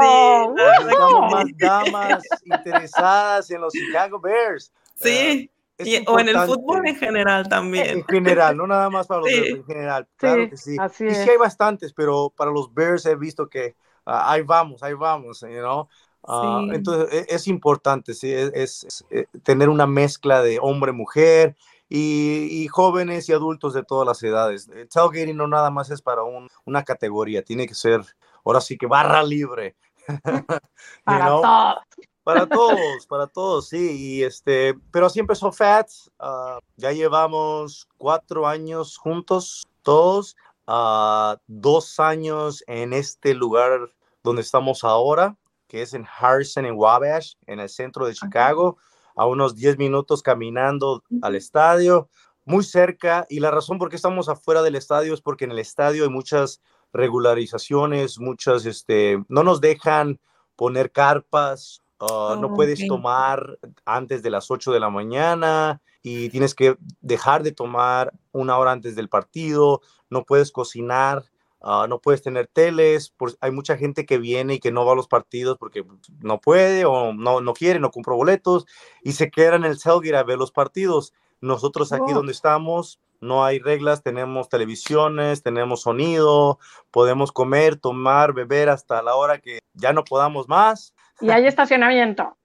Speaker 6: ¡Eso!
Speaker 8: Necesitamos más damas interesadas en los Chicago Bears.
Speaker 5: Sí, y- o en el fútbol en general también.
Speaker 8: En general, no nada más para los
Speaker 5: Sí.
Speaker 8: Bears, en general, claro
Speaker 6: Sí,
Speaker 8: que sí.
Speaker 6: así
Speaker 8: y sí hay bastantes, pero para los Bears he visto que ah, ahí vamos, ahí vamos, you know? Ah,
Speaker 5: Sí.
Speaker 8: Entonces e- es, importante, sí, es, es- es, eh, tener una mezcla de hombre-mujer y, y jóvenes y adultos de todas las edades. El tailgating no nada más es para un- una categoría, tiene que ser, ahora sí que barra libre.
Speaker 6: Para
Speaker 8: know?
Speaker 6: todos.
Speaker 8: Para todos, para todos, sí. Y este, pero así empezó Fats. ah, ya llevamos cuatro años juntos, todos. ah, dos años en este lugar donde estamos ahora, que es en Harrison, en Wabash, en el centro de Chicago, a unos 10 minutos caminando al estadio, muy cerca. Y la razón por qué estamos afuera del estadio es porque en el estadio hay muchas regularizaciones, muchas, este, no nos dejan poner carpas, ah, no
Speaker 5: Oh,
Speaker 8: puedes tomar antes de las 8 de la mañana y tienes que dejar de tomar una hora antes del partido, no puedes cocinar, ah, no puedes tener teles, por- hay mucha gente que viene y que no va a los partidos porque no puede o no, no quiere, no compró boletos y se quedan en el tailgate a ver los partidos. Nosotros aquí
Speaker 6: Oh.
Speaker 8: donde estamos no hay reglas, tenemos televisiones, tenemos sonido, podemos comer, tomar, beber hasta la hora que ya no podamos más.
Speaker 6: Y hay estacionamiento.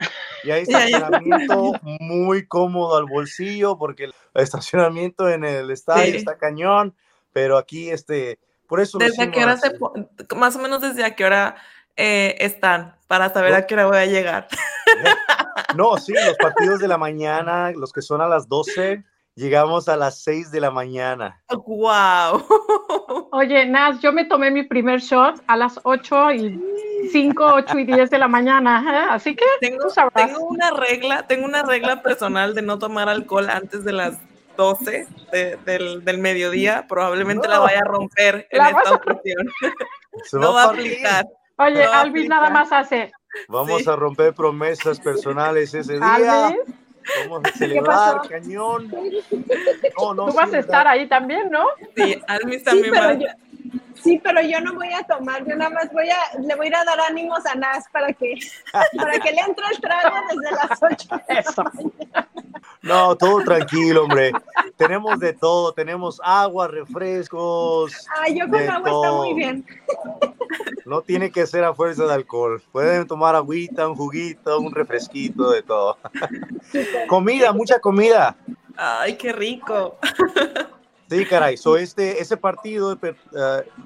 Speaker 8: Y hay estacionamiento muy cómodo al bolsillo porque el estacionamiento en el estadio
Speaker 5: Sí.
Speaker 8: está cañón, pero aquí este, por eso
Speaker 5: ¿Desde qué hora se más o menos desde a qué hora eh, están para saber
Speaker 8: No.
Speaker 5: a qué hora voy a llegar?
Speaker 8: No, sí, los partidos de la mañana, los que son a las 12, llegamos a las 6 de la mañana.
Speaker 5: ¡Wow!
Speaker 6: Oye, Nas, yo me tomé mi primer shot a las 8 y 5, 8 y 10 de la mañana. ¿eh? Así que
Speaker 5: Tengo,
Speaker 6: tú sabrás.
Speaker 5: tengo una regla, tengo una regla personal de no tomar alcohol antes de las 12 de- del, del mediodía. Probablemente la
Speaker 8: No.
Speaker 5: vaya a romper en
Speaker 6: La
Speaker 5: esta
Speaker 6: a-
Speaker 5: ocasión.
Speaker 8: Se
Speaker 5: No va a aplicar.
Speaker 6: Oye,
Speaker 5: No va a
Speaker 6: Alvis nada más hace.
Speaker 8: Vamos
Speaker 5: Sí.
Speaker 8: a romper promesas personales ese día.
Speaker 6: Alvis,
Speaker 8: Vamos a celebrar, cañón. No, no,
Speaker 6: tú
Speaker 8: sí,
Speaker 6: vas a estar ahí también, ¿no?
Speaker 5: Sí,
Speaker 7: Sí,
Speaker 5: también
Speaker 7: pero
Speaker 5: va.
Speaker 7: yo, sí, pero yo no voy a tomar, yo nada más voy a, le voy a ir a dar ánimos a Nas para que, para que le entre el trago desde las 8.
Speaker 6: Eso.
Speaker 8: No, todo tranquilo, hombre. tenemos de todo, tenemos agua, refrescos.
Speaker 7: Ah, yo con
Speaker 8: de
Speaker 7: agua está muy
Speaker 8: todo.
Speaker 7: bien.
Speaker 8: No tiene que ser a fuerza de alcohol. Pueden tomar agüita, un juguito, un refresquito, de todo. comida, mucha comida.
Speaker 5: Ay, qué rico.
Speaker 8: Sí, caray. So este, ese partido eh,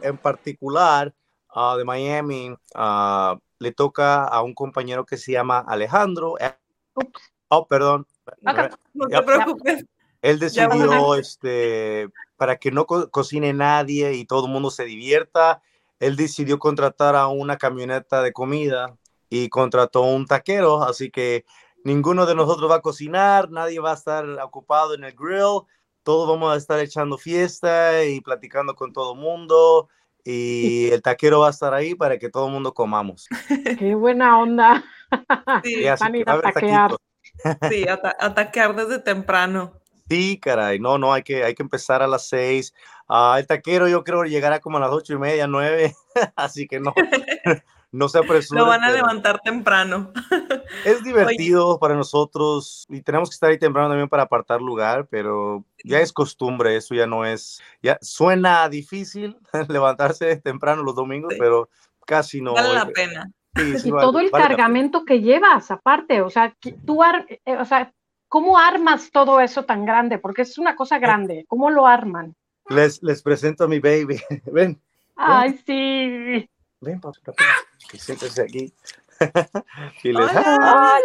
Speaker 8: en particular ah, de Miami ah, le toca a un compañero que se llama Alejandro. Eh. Oh, perdón.
Speaker 5: No te preocupes.
Speaker 8: Él decidió, este, para que no co- cocine nadie y todo el mundo se divierta, él decidió contratar a una camioneta de comida y contrató un taquero, así que ninguno de nosotros va a cocinar, nadie va a estar ocupado en el grill, todos vamos a estar echando fiesta y platicando con todo el mundo y el taquero va a estar ahí para que todo el mundo comamos.
Speaker 6: Qué buena onda.
Speaker 5: Sí,
Speaker 8: Y así
Speaker 6: van a
Speaker 8: que
Speaker 6: ir
Speaker 8: va a
Speaker 6: a
Speaker 8: haber
Speaker 6: taquear.
Speaker 8: taquitos.
Speaker 5: Sí, ata- atacar desde temprano.
Speaker 8: Sí, caray, no, no, hay que, hay que empezar a las seis. Ah, el taquero yo creo llegará como a las ocho y media, nueve, así que no, no se apresure.
Speaker 5: Lo van a
Speaker 8: pero
Speaker 5: levantar temprano.
Speaker 8: Es divertido para nosotros y tenemos que estar ahí temprano también para apartar lugar, pero ya es costumbre, eso ya no es, ya suena difícil levantarse temprano los domingos,
Speaker 5: Sí.
Speaker 8: pero casi no.
Speaker 5: Vale la pena.
Speaker 8: Sí, sí
Speaker 6: Y
Speaker 8: vale-
Speaker 6: todo el
Speaker 8: vale
Speaker 6: cargamento que llevas, aparte, o sea, tú, ar- eh, o sea, ¿cómo armas todo eso tan grande? Porque es una cosa grande. ¿Cómo lo arman?
Speaker 8: Les, les presento a mi baby. Ven,
Speaker 6: Ay, sí.
Speaker 8: ven, papi, que siéntese aquí. y les,
Speaker 5: Hola.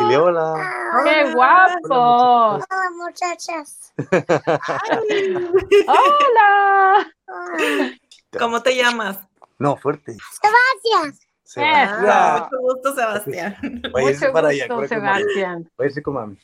Speaker 6: Hola. ¡Qué guapo!
Speaker 10: Hola, muchachas.
Speaker 6: ¡Hola!
Speaker 5: ¿Cómo te llamas?
Speaker 8: No, fuerte.
Speaker 10: Sebastián.
Speaker 8: Sebastián.
Speaker 5: Ah, mucho gusto, Sebastián.
Speaker 8: Váyase
Speaker 6: Mucho
Speaker 8: para allá.
Speaker 6: gusto. Sebastián.
Speaker 8: Váyase con mami.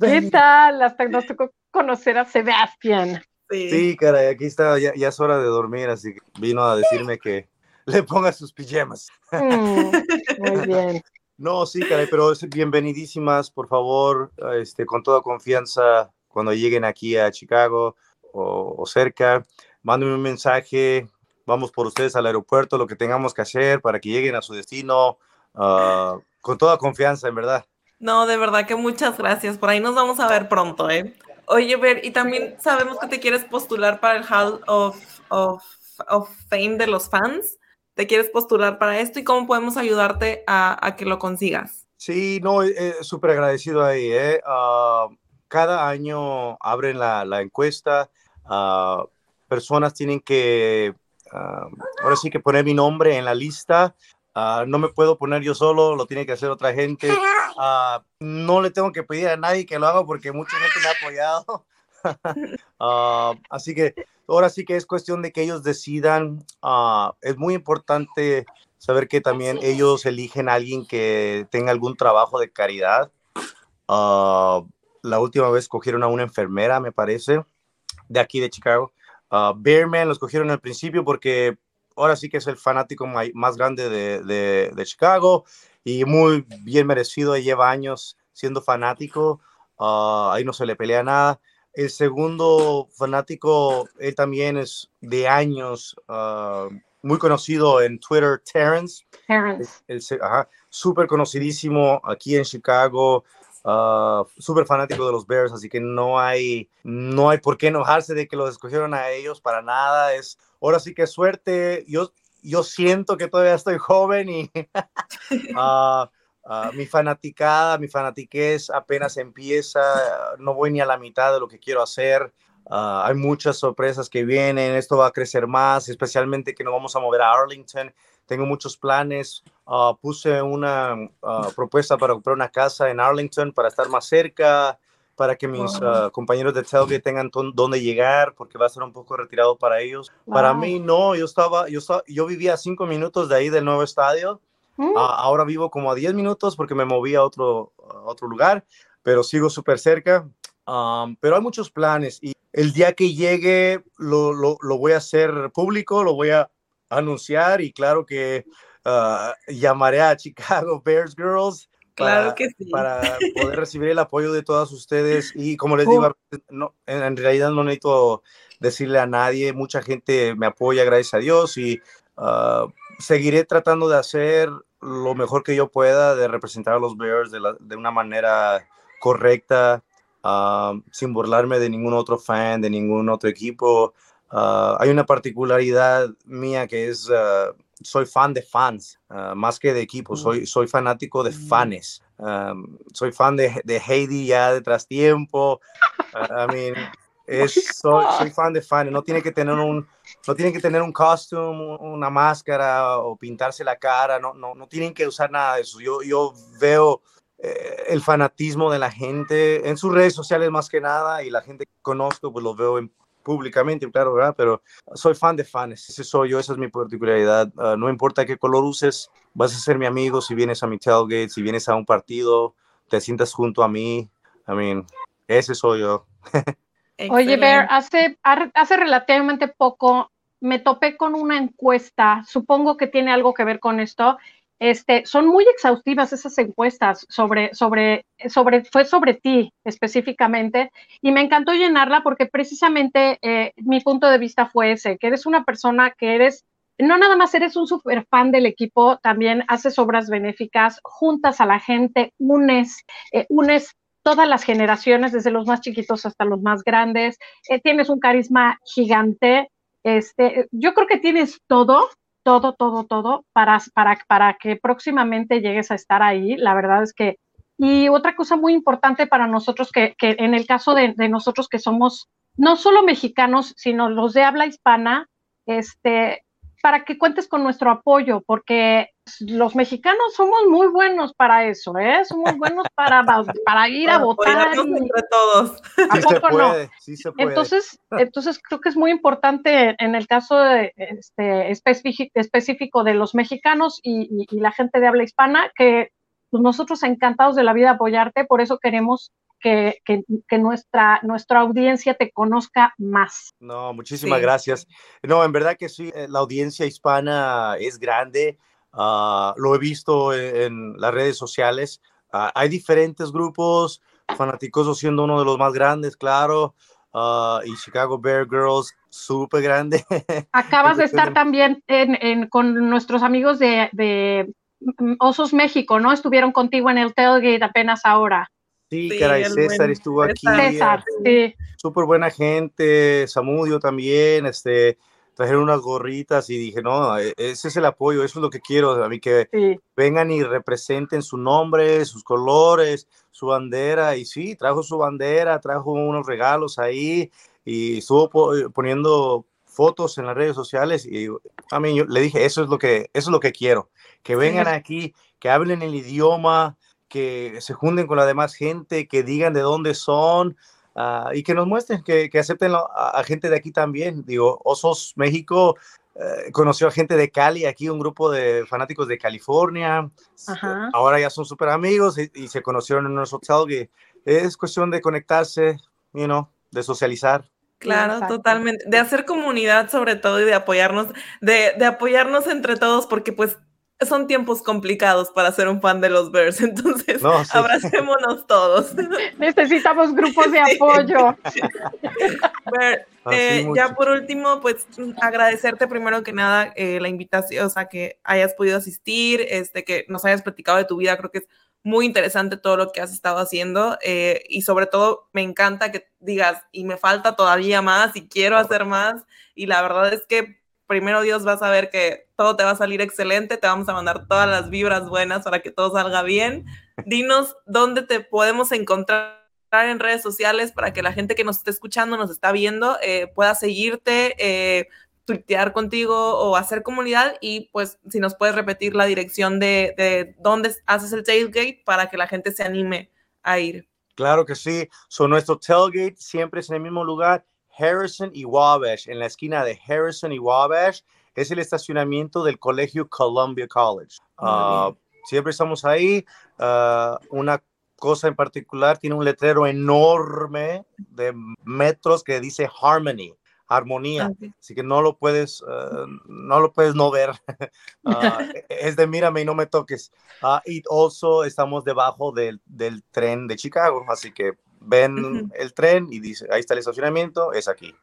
Speaker 6: ¿Qué tal? Hasta nos tocó conocer a Sebastián.
Speaker 5: Sí.
Speaker 8: Sí, caray, aquí está, ya, ya es hora de dormir, así que vino a decirme que le ponga sus pijamas.
Speaker 6: Mm, muy bien.
Speaker 8: No, sí, caray, pero bienvenidísimas, por favor, este, con toda confianza, cuando lleguen aquí a Chicago o, o cerca, mándenme un mensaje, vamos por ustedes al aeropuerto, lo que tengamos que hacer para que lleguen a su destino, ah, con toda confianza, en verdad.
Speaker 5: No, de verdad que muchas gracias. Por ahí nos vamos a ver pronto, ¿eh? Oye, Ver, y también sabemos que te quieres postular para el Hall of, of, of Fame de los fans. ¿Te quieres postular para esto y cómo podemos ayudarte a, a que lo consigas?
Speaker 8: Sí, no, eh, súper agradecido ahí. ¿eh? Ah, cada año abren la, la encuesta. ah, personas tienen que, ah, ahora sí que poner mi nombre en la lista. Ah, no me puedo poner yo solo, lo tiene que hacer otra gente. Ah, no le tengo que pedir a nadie que lo haga porque mucha gente me ha apoyado. Ah, así que ahora sí que es cuestión de que ellos decidan. Ah, es muy importante saber que también ellos eligen a alguien que tenga algún trabajo de caridad. Ah, la última vez cogieron a una enfermera, me parece, de aquí de Chicago. Uh, Bearman los cogieron al principio porque ahora sí que es el fanático más grande de, de- de Chicago y muy bien merecido, lleva años siendo fanático, Ah, ahí no se le pelea nada. El segundo fanático, él también es de años, ah, muy conocido en Twitter, Terrence,
Speaker 6: Terrence.
Speaker 8: el se- ajá, súper conocidísimo aquí en Chicago, ah, súper fanático de los Bears, así que no hay, no hay por qué enojarse de que los escogieron a ellos para nada. Es, ahora sí que suerte. Yo, yo siento que todavía estoy joven y ah, ah, mi fanaticada, mi fanatiquez apenas empieza. No voy ni a la mitad de lo que quiero hacer. Hay muchas sorpresas que vienen. Esto va a crecer más, especialmente que nos vamos a mover a Arlington. Tengo muchos planes. Ah, puse una ah, propuesta para comprar una casa en Arlington para estar más cerca, para que mis
Speaker 5: Wow.
Speaker 8: ah, compañeros de tailgate tengan dónde llegar, porque va a ser un poco retirado para ellos. Para
Speaker 6: Wow.
Speaker 8: mí no, yo estaba, yo estaba, yo vivía a cinco minutos de ahí del nuevo estadio.
Speaker 6: Mm,
Speaker 8: Ah, ahora vivo como a 10 minutos porque me moví a otro, a otro lugar, pero sigo súper cerca. Am, pero hay muchos planes y el día que llegue lo, lo- lo voy a hacer público, lo voy a anunciar y claro que ah, llamaré a Chicago Bears Girls
Speaker 5: Claro
Speaker 8: para,
Speaker 5: que sí.
Speaker 8: para poder recibir el apoyo de todas ustedes y como les digo, no, en, realidad no necesito decirle a nadie, mucha gente me apoya, gracias a Dios y ah, seguiré tratando de hacer lo mejor que yo pueda, de representar a los Bears de, la- de una manera correcta, ah, sin burlarme de ningún otro fan, de ningún otro equipo. Ah, hay una particularidad mía que es, ah, soy fan de fans, ah, más que de equipos, soy, soy fanático de fans. Um, soy fan de, de Heidi ya de tras tiempo. I mean, es, soy, soy fan de fan. No tiene que tener un, no tienen que tener un costume, una máscara o pintarse la cara. No, no, no tienen que usar nada de eso. Yo, yo veo eh, el fanatismo de la gente en sus redes sociales más que nada y la gente que conozco pues lo veo en- públicamente, claro, ¿verdad? Pero soy fan de fans. Ese soy yo, esa es mi particularidad. Ah, no importa qué color uses, vas a ser mi amigo si vienes a mi tailgate, si vienes a un partido, te sientas junto a mí. I mean, ese soy yo.
Speaker 6: Oye, Bear,
Speaker 5: Excelente.
Speaker 6: hace, hace relativamente poco me topé con una encuesta, supongo que tiene algo que ver con esto. Este, son muy exhaustivas esas encuestas sobre, sobre, sobre, fue sobre ti específicamente, y me encantó llenarla porque precisamente eh, mi punto de vista fue ese, que eres una persona que eres, no nada más eres un super fan del equipo, también haces obras benéficas, juntas a la gente, unes, eh, unes todas las generaciones, desde los más chiquitos hasta los más grandes. Eh, tienes un carisma gigante. Este, yo creo que tienes todo, todo, todo, todo para, para, para que próximamente llegues a estar ahí. La verdad es que, y otra cosa muy importante para nosotros, que, que en el caso de, de nosotros que somos no solo mexicanos, sino los de habla hispana, este, para que cuentes con nuestro apoyo, porque los mexicanos somos muy buenos para eso, ¿eh? Somos buenos para, para ir a votar.
Speaker 5: entre todos.
Speaker 6: ¿A
Speaker 8: Sí
Speaker 6: poco
Speaker 8: se puede,
Speaker 6: no?
Speaker 8: sí se puede.
Speaker 6: Entonces, entonces creo que es muy importante en el caso de, este, específico, específico de los mexicanos y, y- y la gente de habla hispana, que pues, nosotros encantados de la vida apoyarte, por eso queremos que, que- que nuestra, nuestra audiencia te conozca más.
Speaker 8: No, muchísimas
Speaker 5: Sí.
Speaker 8: gracias. No, en verdad que sí, eh, la audiencia hispana es grande. ah, lo he visto en, en las redes sociales. Ah, hay diferentes grupos, Fanaticoso siendo uno de los más grandes, claro, ah, y Chicago Bear Girls, súper grande.
Speaker 6: Acabas de estar también en, en- con nuestros amigos de, de mm, Osos México, ¿no? Estuvieron contigo en el tailgate apenas ahora.
Speaker 8: Sí,
Speaker 5: Sí,
Speaker 8: caray, César
Speaker 5: buen
Speaker 8: estuvo aquí.
Speaker 5: César.
Speaker 8: eh,
Speaker 6: César, sí.
Speaker 8: súper buena gente, Samudio también, este, trajeron unas gorritas y dije, no, e- ese es el apoyo, eso es lo que quiero, a mí que
Speaker 6: sí.
Speaker 8: vengan y representen su nombre, sus colores, su bandera, y sí, trajo su bandera, trajo unos regalos ahí, y estuvo po- eh, poniendo fotos en las redes sociales, y a mí yo le dije, eso es lo que, eso es lo que quiero, que vengan aquí, que hablen el idioma, que se junten con la demás gente, que digan de dónde son, ah, y que nos muestren, que, que acepten a, a gente de aquí también. Digo, Osos México eh, conoció a gente de Cali, aquí un grupo de fanáticos de California.
Speaker 6: Ajá.
Speaker 8: Ahora ya son súper amigos y, y se conocieron en nuestro hotel. Es cuestión de conectarse, you know, de socializar.
Speaker 5: Claro,
Speaker 6: Exacto.
Speaker 5: totalmente. De hacer comunidad sobre todo y de apoyarnos, de, de apoyarnos entre todos, porque pues son tiempos complicados para ser un fan de los Bears. Entonces,
Speaker 8: No, sí.
Speaker 5: abracémonos todos.
Speaker 6: Necesitamos grupos de apoyo.
Speaker 5: Ver,
Speaker 8: Así
Speaker 5: eh, ya por último, pues agradecerte primero que nada eh, la invitación, o sea, que hayas podido asistir, este, que nos hayas platicado de tu vida, creo que es muy interesante todo lo que has estado haciendo eh, y sobre todo me encanta que digas, y me falta todavía más y quiero hacer más y la verdad es que primero Dios vas a ver que todo te va a salir excelente, te vamos a mandar todas las vibras buenas para que todo salga bien. Dinos dónde te podemos encontrar en redes sociales para que la gente que nos esté escuchando, nos está viendo, eh, pueda seguirte, eh, tuitear contigo o hacer comunidad y pues si nos puedes repetir la dirección de, de dónde haces el tailgate para que la gente se anime a ir.
Speaker 8: Claro que sí. So, nuestro tailgate siempre es en el mismo lugar, Harrison y Wabash, en la esquina de Harrison y Wabash. Es el estacionamiento del colegio Columbia College. Ah, siempre estamos ahí. Ah, una cosa en particular, tiene un letrero enorme de metros que dice Harmony, armonía.
Speaker 5: Ok.
Speaker 8: Así que no lo puedes, ah, no lo puedes no ver. Ah, es de mírame y no me toques. Y also estamos debajo del, del tren de Chicago, así que ven el tren y dice, ahí está el estacionamiento, es aquí.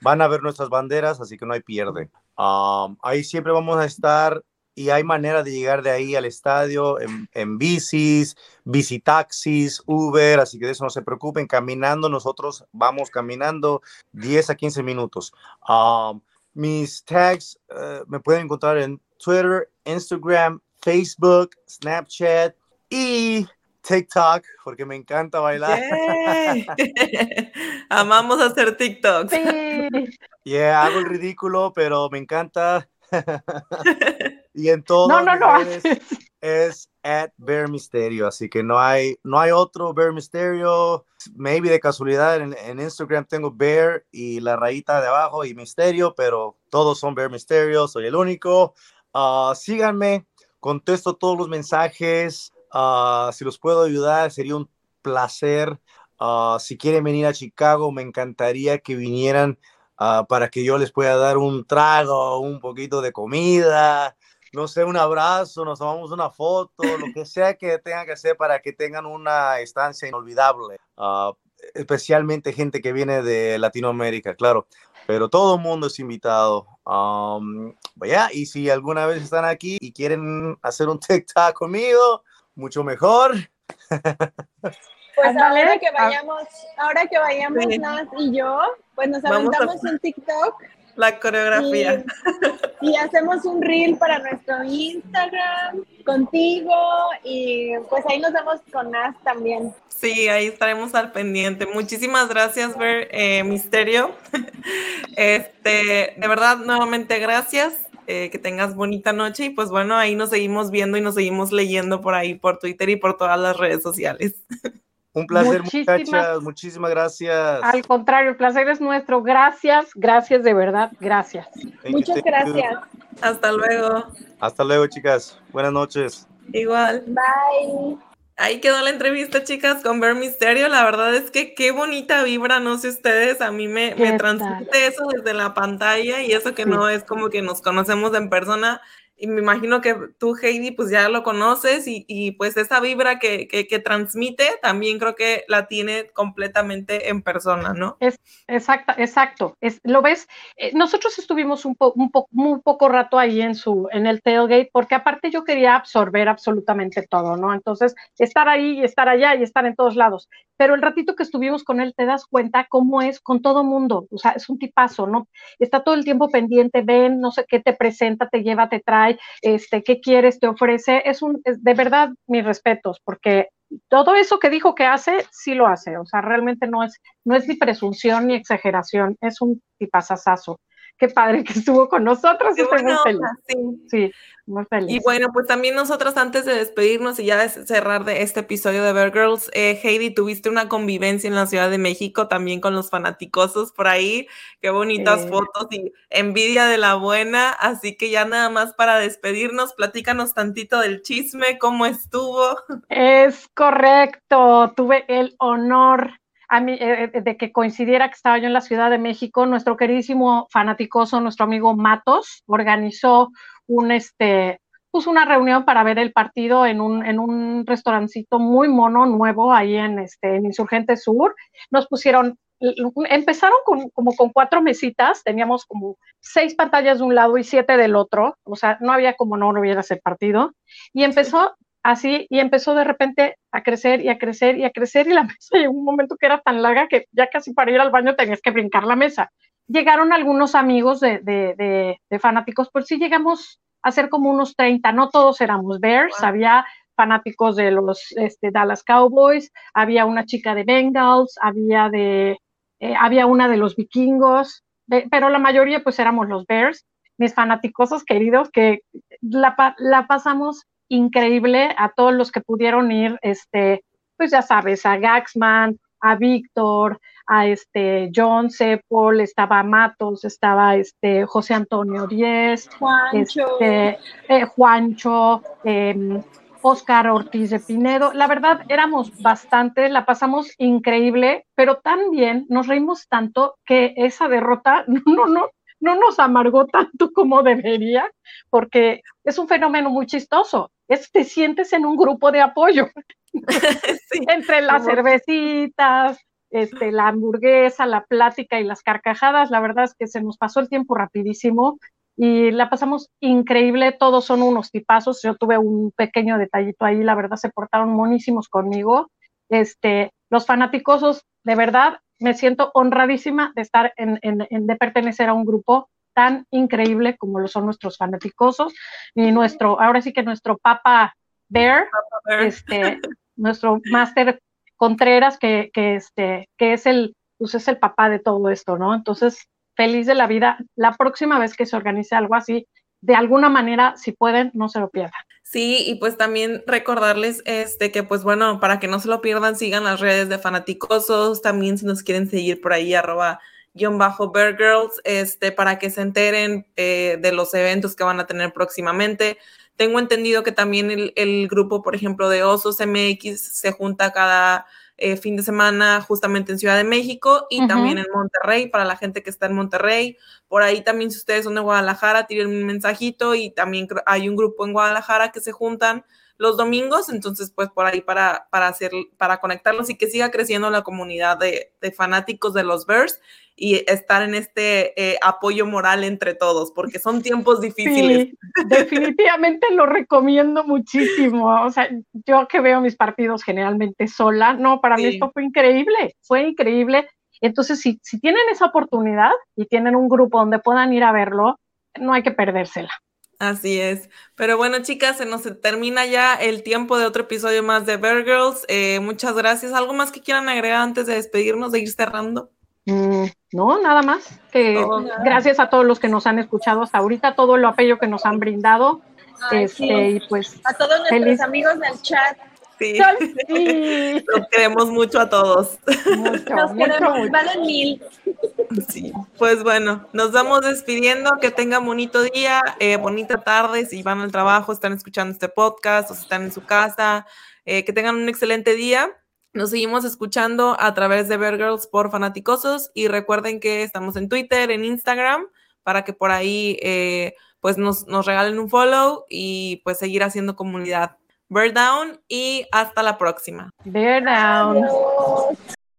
Speaker 8: Van a ver nuestras banderas, así que no hay pierde. Um, ahí siempre vamos a estar y hay manera de llegar de ahí al estadio en, en bicis, bicitaxis, Uber, así que de eso no se preocupen. Caminando, nosotros vamos caminando 10 a 15 minutos. Um, mis tags eh, me pueden encontrar en Twitter, Instagram, Facebook, Snapchat y TikTok, porque me encanta bailar.
Speaker 5: Amamos hacer TikToks.
Speaker 6: Sí.
Speaker 8: Yeah, hago el ridículo, pero me encanta. y en todo
Speaker 6: No, no, no.
Speaker 8: es at Bear Misterio, así que no hay, no hay otro Bear Misterio. Maybe de casualidad en, en Instagram tengo Bear y la rayita de abajo y Misterio, pero todos son Bear Misterio, soy el único. Ah, síganme, contesto todos los mensajes. Ah, si los puedo ayudar, sería un placer. Ah, si quieren venir a Chicago, me encantaría que vinieran ah, para que yo les pueda dar un trago, un poquito de comida, no sé, un abrazo, nos tomamos una foto, lo que sea que tengan que hacer para que tengan una estancia inolvidable. Especialmente gente que viene de Latinoamérica, claro. Pero todo el mundo es invitado. Um, vaya, y si alguna vez están aquí y quieren hacer un TikTok conmigo, mucho mejor.
Speaker 7: Pues ahora que vayamos, ahora que vayamos
Speaker 5: Sí.
Speaker 7: Nat y yo, pues nos
Speaker 5: Vamos a-
Speaker 7: aventamos un TikTok
Speaker 5: La coreografía.
Speaker 7: y, y hacemos un reel para nuestro Instagram contigo y pues ahí nos vemos con Nat también.
Speaker 5: Sí, ahí estaremos al pendiente. Muchísimas gracias, Ver eh, Misterio. Este, de verdad, nuevamente gracias. Eh, que tengas bonita noche y pues bueno, ahí nos seguimos viendo y nos seguimos leyendo por ahí, por Twitter y por todas las redes sociales.
Speaker 8: Un placer,
Speaker 6: Muchísimas-
Speaker 8: muchachas. Muchísimas gracias.
Speaker 6: Al contrario, el placer es nuestro. Gracias, gracias de verdad, gracias.
Speaker 8: Thank
Speaker 7: Muchas
Speaker 8: you.
Speaker 7: gracias.
Speaker 5: Hasta luego.
Speaker 8: Hasta luego, chicas. Buenas noches.
Speaker 5: Igual.
Speaker 7: Bye.
Speaker 5: Ahí quedó la entrevista, chicas, con Ver Misterio. La verdad es que qué bonita vibra, no sé ustedes, a mí me, me
Speaker 6: ¿Qué
Speaker 5: transmite eso desde la pantalla y eso que
Speaker 6: Sí.
Speaker 5: no es como que nos conocemos en persona. Y me imagino que tú, Heidi, pues ya lo conoces y, y pues esa vibra que, que, transmite también creo que la tiene completamente en persona, ¿no?
Speaker 6: Exacto, exacto. Es, ¿Lo ves? Eh, nosotros estuvimos un, po- un po- muy poco rato ahí en su, en el tailgate, porque aparte yo quería absorber absolutamente todo, ¿no? Entonces, estar ahí y estar allá y estar en todos lados. Pero el ratito que estuvimos con él, te das cuenta cómo es con todo mundo. O sea, es un tipazo, ¿no? Está todo el tiempo pendiente, ven, no sé qué te presenta, te lleva, te trae, este, qué quieres, te ofrece. Es un, es de verdad, mis respetos, porque todo eso que dijo que hace, sí lo hace. O sea, realmente no es, no es ni presunción ni exageración, es un tipazazazo. Qué padre que estuvo con nosotros,
Speaker 5: sí.
Speaker 6: Sí.
Speaker 5: Y bueno, pues también nosotros antes de despedirnos y ya de cerrar de este episodio de Bear Girls, eh, Heidi, tuviste una convivencia en la Ciudad de México también con los fanaticosos por ahí. Qué bonitas fotos y envidia de la buena. Así que ya nada más para despedirnos, platícanos tantito del chisme, cómo estuvo.
Speaker 6: Es correcto, tuve el honor a mí, eh, eh, de que coincidiera que estaba yo en la Ciudad de México. Nuestro queridísimo fanaticoso, nuestro amigo Matos, organizó un, este, pues una reunión para ver el partido en un, en un restaurancito muy mono, nuevo, ahí en, este, en Insurgente Sur. Nos pusieron, empezaron con, como con cuatro mesitas, teníamos como seis pantallas de un lado y siete del otro, o sea, no había como no, no hubiera ese partido. Y empezó así y empezó de repente a crecer y a crecer y a crecer y la mesa llegó un momento que era tan larga que ya casi para ir al baño tenías que brincar la mesa. Llegaron algunos amigos de, de, de, de fanáticos, pues sí llegamos a ser como unos 30, no todos éramos Bears,
Speaker 5: Wow.
Speaker 6: había fanáticos de los este, Dallas Cowboys, había una chica de Bengals, había de, eh, había una de los vikingos, de- pero la mayoría pues éramos los Bears, mis fanaticosos queridos, que la pasamos increíble a todos los que pudieron ir, este, pues ya sabes, a Gaxman, a Víctor, a este John Paul, estaba Matos, estaba este José Antonio Díez,
Speaker 7: Juancho.
Speaker 6: este, eh, Juancho, eh, Oscar Ortiz de Pinedo. La verdad, éramos bastante, la pasamos increíble, pero también nos reímos tanto que esa derrota no, no, no nos amargó tanto como debería, porque es un fenómeno muy chistoso. Es, te sientes en un grupo de apoyo
Speaker 5: Sí.
Speaker 6: entre las
Speaker 5: Como-
Speaker 6: cervecitas, este, la hamburguesa, la plática y las carcajadas. La verdad es que se nos pasó el tiempo rapidísimo y la pasamos increíble. Todos son unos tipazos. Yo tuve un pequeño detallito ahí. La verdad se portaron monísimos conmigo. Este, los fanaticosos, de verdad, me siento honradísima de estar en, en- en- de pertenecer a un grupo tan increíble como lo son nuestros fanaticosos y nuestro, ahora sí que nuestro Papa Bear,
Speaker 5: A ver,
Speaker 6: este, nuestro máster Contreras, que, que, este, que es el, pues es el papá de todo esto, ¿no? Entonces, feliz de la vida. La próxima vez que se organice algo así, de alguna manera, si pueden, no se lo pierdan.
Speaker 5: Sí, y pues también recordarles este que pues bueno, para que no se lo pierdan, sigan las redes de fanaticosos, también si nos quieren seguir por ahí, arroba guion bajo Bear Girls, este, para que se enteren eh, de los eventos que van a tener próximamente. Tengo entendido que también el, el grupo, por ejemplo, de Osos MX se junta cada eh, fin de semana justamente en Ciudad de México y también en Monterrey, para la gente que está en Monterrey. Por ahí también, si ustedes son de Guadalajara, tiren un mensajito y también hay un grupo en Guadalajara que se juntan los domingos, entonces pues por ahí para, para hacer, para conectarlos y que siga creciendo la comunidad de, de fanáticos de los Bears y estar en este eh, apoyo moral entre todos, porque son tiempos difíciles.
Speaker 6: Sí, definitivamente lo recomiendo muchísimo. O sea, yo que veo mis partidos generalmente sola, no, para mí esto fue increíble, fue increíble. Entonces, si, si tienen esa oportunidad y tienen un grupo donde puedan ir a verlo, no hay que perdérsela.
Speaker 5: Así es. Pero bueno, chicas, se nos termina ya el tiempo de otro episodio más de Bear Girls. Eh, muchas gracias. ¿Algo más que quieran agregar antes de despedirnos, de ir cerrando?
Speaker 6: Mm, no, nada más. Que gracias a todos los que nos han escuchado hasta ahorita, todo el apoyo que nos han brindado.
Speaker 7: Ay,
Speaker 6: este,
Speaker 7: sí.
Speaker 6: y pues
Speaker 7: A todos nuestros
Speaker 6: Feliz.
Speaker 7: amigos del chat.
Speaker 5: Sí,
Speaker 6: sí,
Speaker 5: los queremos mucho a todos.
Speaker 6: mucho,
Speaker 7: Nos
Speaker 6: mucho,
Speaker 7: queremos,
Speaker 6: mucho.
Speaker 7: valen mil.
Speaker 5: Sí, pues bueno, nos vamos despidiendo, que tengan bonito día, eh, bonita tarde, si van al trabajo, están escuchando este podcast o si están en su casa, eh, que tengan un excelente día. Nos seguimos escuchando a través de Bear Girls por Fanaticosos y recuerden que estamos en Twitter, en Instagram, para que por ahí eh, pues nos, nos regalen un follow y pues seguir haciendo comunidad. Bear Down y hasta la próxima.
Speaker 6: Bear down.
Speaker 7: Adiós.